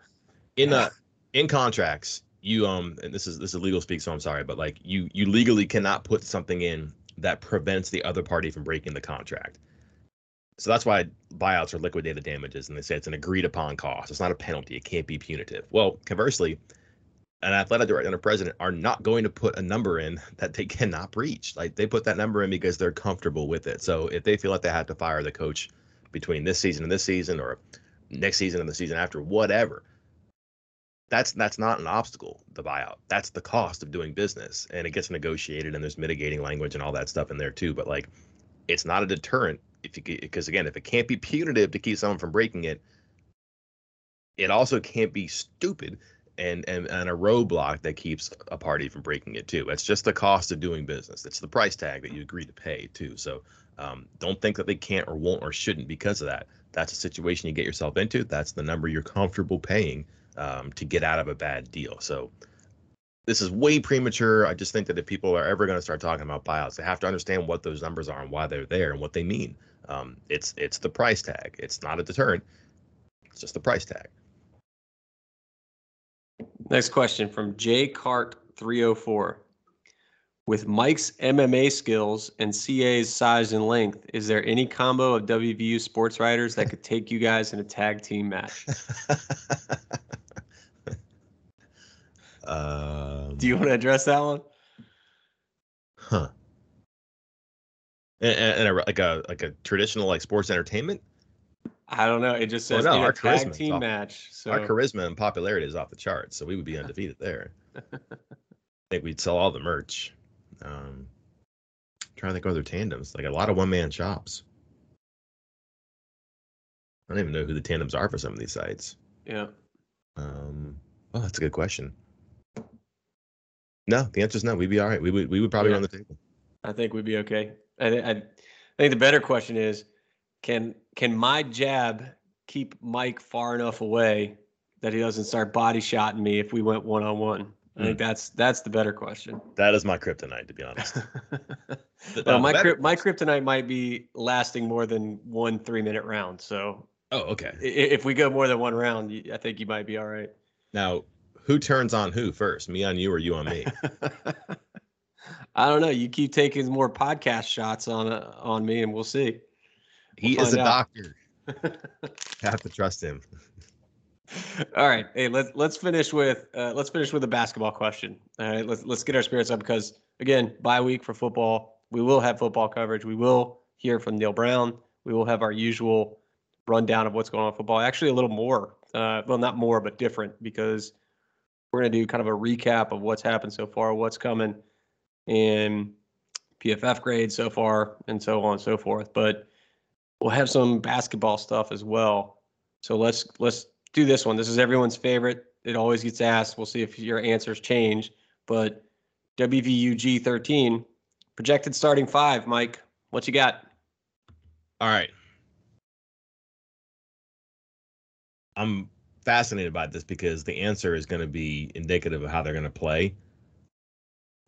in uh in contracts you um and this is this is legal speak so i'm sorry but like you you legally cannot put something in that prevents the other party from breaking the contract so that's why buyouts are liquidated damages and they say it's an agreed upon cost it's not a penalty it can't be punitive well conversely an athletic director and a president are not going to put a number in that they [laughs] cannot breach. Like they put that number in because they're comfortable with it. So if they feel like they have to fire the coach between this season and this season or next season and the season after whatever that's that's not an obstacle the buyout. That's the cost of doing business. And it gets negotiated and there's mitigating language and all that stuff in there too. But like it's not a deterrent if you because again, if it can't be punitive to keep someone from breaking it, it also can't be stupid and, and and a roadblock that keeps a party from breaking it too. It's just the cost of doing business. It's the price tag that you agree to pay too. So um, don't think that they can't or won't or shouldn't because of that. That's a situation you get yourself into. That's the number you're comfortable paying um, to get out of a bad deal. So this is way premature. I just think that if people are ever going to start talking about buyouts, they have to understand what those numbers are and why they're there and what they mean. Um, it's it's the price tag. It's not a deterrent. It's just the price tag. Next question from J Cart 304. With Mike's MMA skills and CA's size and length, is there any combo of WVU sports writers that could take you guys in a tag team match? [laughs] um, Do you want to address that one? Huh. And, and a, like a like a traditional like sports entertainment. I don't know. It just Well, says no, our a tag team off- match. So Our charisma and popularity is off the charts, so we would be undefeated there. I [laughs] think we'd sell all the merch. Um, trying to think of other tandems, like a lot of one man shops. I don't even know who the tandems are for some of these sites. yeah. Um, oh, that's a good question. No, the answer is no. We'd be all right. We would we would probably Yeah. run the table. I think we'd be okay. I, I think the better question is, can can my jab keep Mike far enough away that he doesn't start body shotting me if we went one on one? I think that's that's the better question. That is my kryptonite, to be honest. [laughs] well, uh, my my kryptonite might be lasting more than one three minute round. So Oh, okay. if we go more than one round, I think you might be all right. Now, who turns on who first? Me on you or you on me? [laughs] I don't know. You keep taking more podcast shots on uh, on me, and we'll see. He We'll is a out. doctor. [laughs] Have to trust him. All right. Hey, let's let's finish with uh, let's finish with a basketball question. All right. Let's let's get our spirits up because again, bye week for football. We will have football coverage. We will hear from Neal Brown. We will have our usual rundown of what's going on in football. Actually, a little more. Uh, well, not more, but different because we're going to do kind of a recap of what's happened so far, what's coming, and PFF grades so far, and so on and so forth. But we'll have some basketball stuff as well. So let's let's do this one. This is everyone's favorite. It always gets asked. We'll see if your answers change. But WVU G13 projected starting five. Mike, what you got? All right. I'm fascinated by this because the answer is going to be indicative of how they're going to play.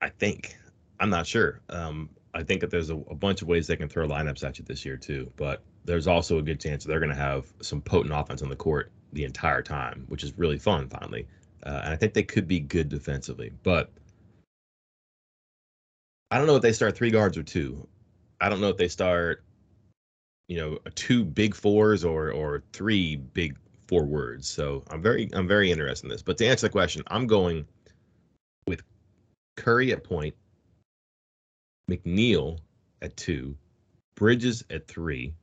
I think. I'm not sure. Um, I think that there's a, a bunch of ways they can throw lineups at you this year too, but there's also a good chance that they're going to have some potent offense on the court the entire time, which is really fun finally. Uh, and I think they could be good defensively, but I don't know if they start three guards or two. I don't know if they start, you know, two big fours or or three big forwards. So I'm very I'm very interested in this. But to answer the question, I'm going with Curry at point, McNeil at two, Bridges at three.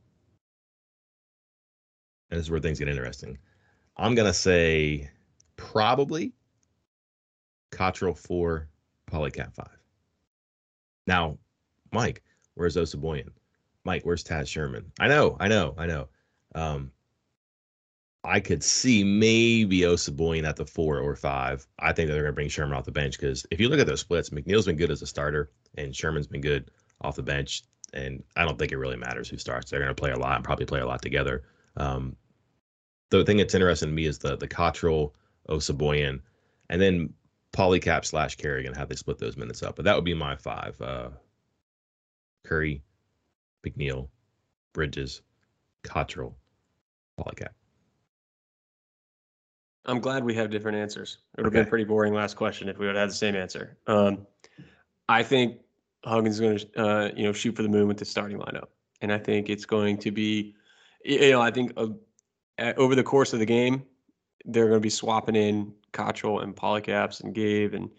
And this is where things get interesting. I'm gonna say probably Cottrell four, Paulicap five. Now, Mike, where's Osabuohien? Mike, where's Taz Sherman? I know, I know, I know. Um, I could see maybe Osabuohien at the four or five. I think they're going to bring Sherman off the bench because if you look at those splits, McNeil's been good as a starter and Sherman's been good off the bench. And I don't think it really matters who starts. They're going to play a lot and probably play a lot together. Um, the thing that's interesting to me is the the Cottrell, Osabuohien, and then Paulicap slash Carrigan, how they split those minutes up. But that would be my five. Uh, Curry, McNeil, Bridges, Cottrell, Paulicap. I'm glad we have different answers. It would have been pretty boring last question if we would have had the same answer. Um, I think Huggins is going to, uh, you know, shoot for the moon with the starting lineup, and I think it's going to be, you know, I think uh, over the course of the game, they're going to be swapping in Cottrell and Paulicaps and Gabe and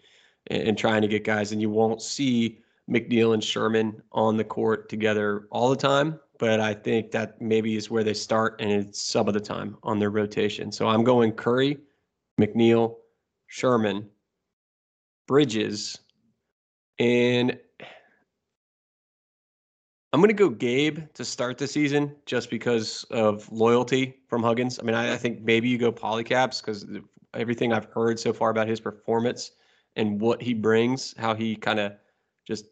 and trying to get guys, and you won't see McNeil and Sherman on the court together all the time. But I think that maybe is where they start, and it's some of the time on their rotation. So I'm going Curry, McNeil, Sherman, Bridges, and I'm going to go Gabe to start the season just because of loyalty from Huggins. I mean, I, I think maybe you go Paulicaps because everything I've heard so far about his performance and what he brings, how he kind of just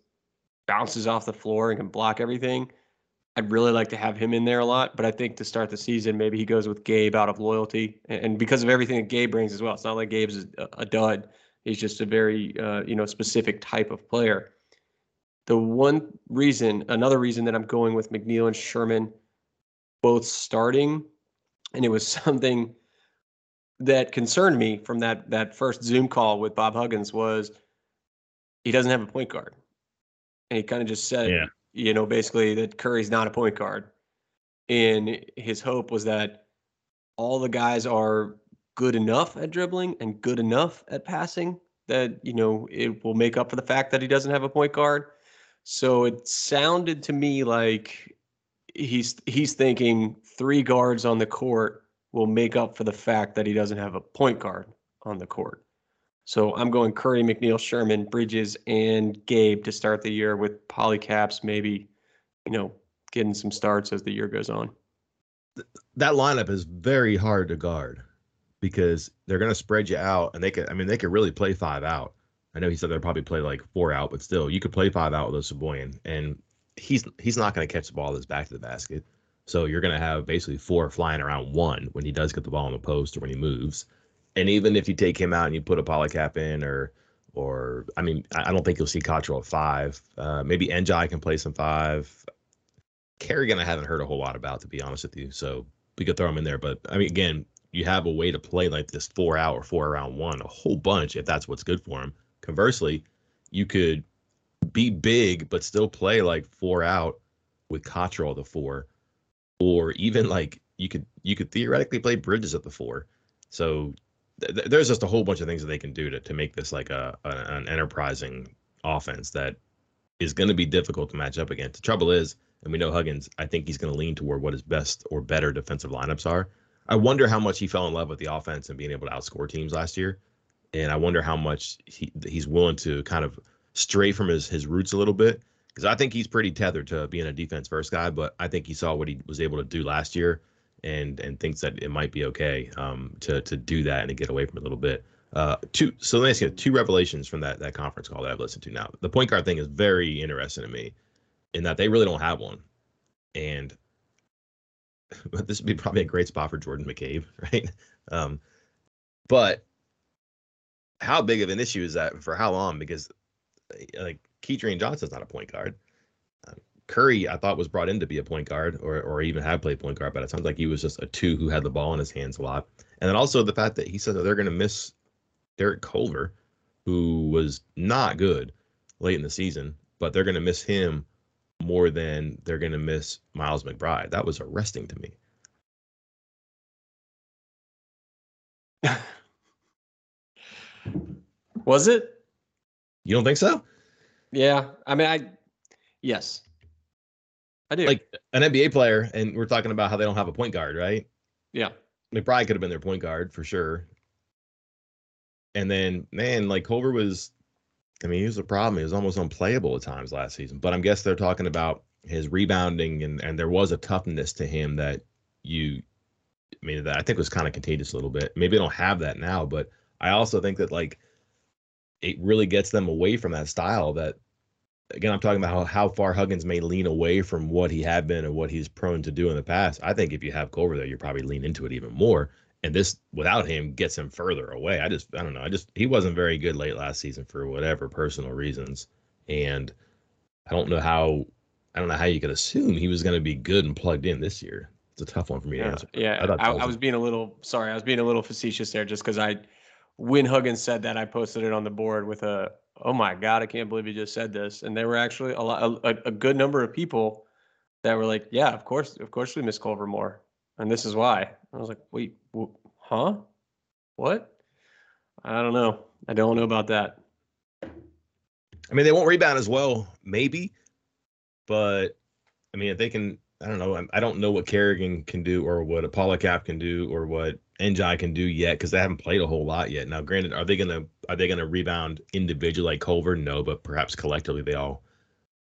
bounces off the floor and can block everything. I'd really like to have him in there a lot, but I think to start the season, maybe he goes with Gabe out of loyalty and because of everything that Gabe brings as well. It's not like Gabe's a, dud; he's just a very uh, you know specific type of player. The one reason, another reason that I'm going with McNeil and Sherman both starting, and it was [laughs] something that concerned me from that that first Zoom call with Bob Huggins was he doesn't have a point guard, and he kind of just said, yeah. you know, basically that Curry's not a point guard, and his hope was that all the guys are good enough at dribbling and good enough at passing that you know it will make up for the fact that he doesn't have a point guard. So it sounded to me like he's he's thinking three guards on the court will make up for the fact that he doesn't have a point guard on the court. So I'm going Curry, McNeil, Sherman, Bridges, and Gabe to start the year with Paulicaps, maybe, you know, getting some starts as the year goes on. That lineup is very hard to guard because they're going to spread you out, and they could. I mean, they could really play five out. I know he said they'd probably play like four out, but still, you could play five out with a Osabuohien, and he's he's not going to catch the ball that's back to the basket. So you're going to have basically four flying around one when he does get the ball on the post or when he moves. And even if you take him out and you put a Paulicap in or or I mean, I don't think you'll see Cottrell at five. Uh, maybe Ndiaye can play some five. Carrigan, I haven't heard a whole lot about, to be honest with you. So we could throw him in there. But I mean, again, you have a way to play like this four out or four around one a whole bunch if that's what's good for him. Conversely, you could be big but still play like four out with Cottrell the four or even like you could you could theoretically play Bridges at the four. So th- there's just a whole bunch of things that they can do to to make this like a, a an enterprising offense that is going to be difficult to match up against. The trouble is, and we know Huggins, I think he's going to lean toward what his best or better defensive lineups are. I wonder how much he fell in love with the offense and being able to outscore teams last year, and I wonder how much he he's willing to kind of stray from his his roots a little bit because I think he's pretty tethered to being a defense first guy. But I think he saw what he was able to do last year, and and thinks that it might be okay um, to to do that and to get away from it a little bit. Uh, two. So let me ask you two revelations from that that conference call that I've listened to now. The point guard thing is very interesting to me, in that they really don't have one, and [laughs] this would be probably a great spot for Jordan McCabe, [laughs] right? Um, but how big of an issue is that for how long? Because like Kedrian Johnson's not a point guard. Uh, Curry, I thought was brought in to be a point guard, or or even have played point guard, but it sounds like he was just a two who had the ball in his hands a lot. And then also the fact that he said that they're going to miss Derek Culver, who was not good late in the season, but they're going to miss him more than they're going to miss Miles McBride. That was arresting to me. [laughs] was it? You don't think so? Yeah, I mean, I yes, I do. Like an NBA player, and we're talking about how they don't have a point guard, right? Yeah, McBride could have been their point guard for sure. And then, man, like Culver was, I mean, he was a problem. He was almost unplayable at times last season. But I'm guess they're talking about his rebounding, and and there was a toughness to him that you, I mean, that I think was kind of contagious a little bit. Maybe they don't have that now, but I also think that like it really gets them away from that style that again, I'm talking about how, how far Huggins may lean away from what he had been and what he's prone to do in the past. I think if you have Culver there, you probably lean into it even more. And this, without him, gets him further away. I just, I don't know. I just, he wasn't very good late last season for whatever personal reasons. And I don't know how, I don't know how you could assume he was going to be good and plugged in this year. It's a tough one for me yeah, to answer. Yeah, I, I, I was being a little sorry. I was being a little facetious there, just because I when Huggins said that, I posted it on the board with a, oh my God, I can't believe he just said this. And there were actually a lot, a, a good number of people that were like, yeah, of course, of course we miss Culver more. And this is why. I was like, wait, wh- huh? What? I don't know. I don't know about that. I mean, they won't rebound as well, maybe, but I mean, if they can, I don't know. I don't know what Carrigan can do or what a Paulicap can do or what Ndiaye can do yet because they haven't played a whole lot yet. Now, granted, are they gonna are they gonna rebound individually like Culver? No, but perhaps collectively they all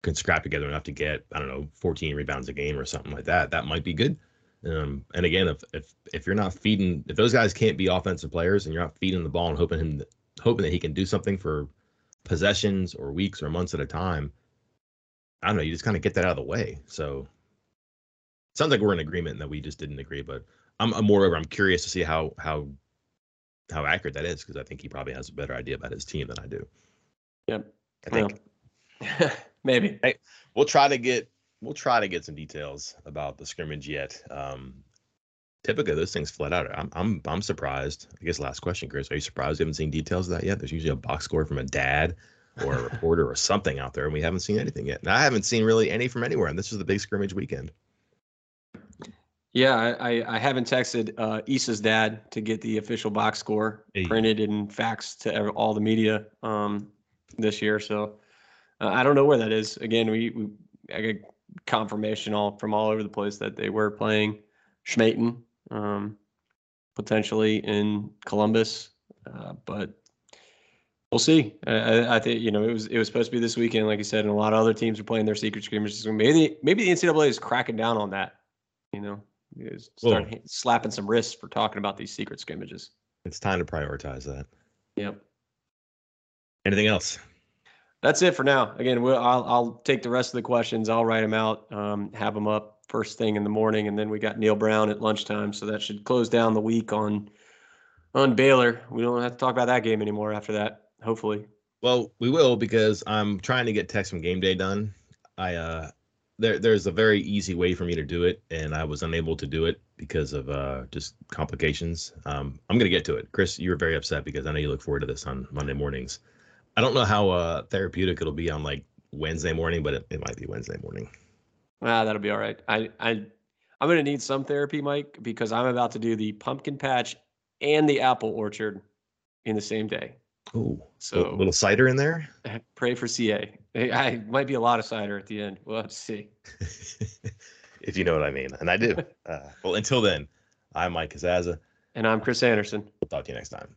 can scrap together enough to get I don't know 14 rebounds a game or something like that, that might be good. Um, and again, if if if you're not feeding, if those guys can't be offensive players and you're not feeding the ball and hoping him, hoping that he can do something for possessions or weeks or months at a time, I don't know. You just kind of get that out of the way. So sounds like we're in agreement that we just didn't agree. But I'm, I'm moreover, I'm curious to see how how how accurate that is because I think he probably has a better idea about his team than I do. Yep. I think Well, [laughs] maybe. we'll try to get we'll try to get some details about the scrimmage yet. Um, typically, those things flat out. I'm I'm I'm surprised. I guess last question, Chris. Are you surprised you haven't seen details of that yet? There's usually a box score from a dad or a [laughs] reporter or something out there, and we haven't seen anything yet. And I haven't seen really any from anywhere. And this is the big scrimmage weekend. Yeah, I, I, haven't texted uh, Issa's dad to get the official box score Hey. printed and faxed to all the media um, this year. So uh, I don't know where that is. Again, we, we I got confirmation all from all over the place that they were playing Schmaten, um, potentially in Columbus, uh, but we'll see. I, I, think you know it was it was supposed to be this weekend, like you said, and a lot of other teams are playing their secret scrimmages. So maybe maybe the NCAA is cracking down on that. You know, is start slapping some wrists for talking about these secret scrimmages. It's time to prioritize that. Yep. Anything else? That's it for now. Again, we'll, I'll, I'll take the rest of the questions. I'll write them out, um, have them up first thing in the morning, and then we got Neal Brown at lunchtime, so that should close down the week on on Baylor. We don't have to talk about that game anymore after that. Hopefully, Well, we will because I'm trying to get text from game day done. I uh there there's a very easy way for me to do it and I was unable to do it because of uh just complications. Um I'm to get to it. Chris, you were very upset because I know you look forward to this on Monday mornings. I don't know how uh therapeutic it'll be on like Wednesday morning, but it, it might be Wednesday morning. ah, that'll be all right. I I I'm gonna need some therapy, Mike, because I'm about to do the pumpkin patch and the apple orchard in the same day. Ooh. So a little cider in there. [laughs] pray for CA. I, I might be a lot of cider at the end. We'll have to see. [laughs] if you know what I mean. And I do. [laughs] Uh, well, until then, I'm Mike Casazza. And I'm Chris Anderson. We'll talk to you next time.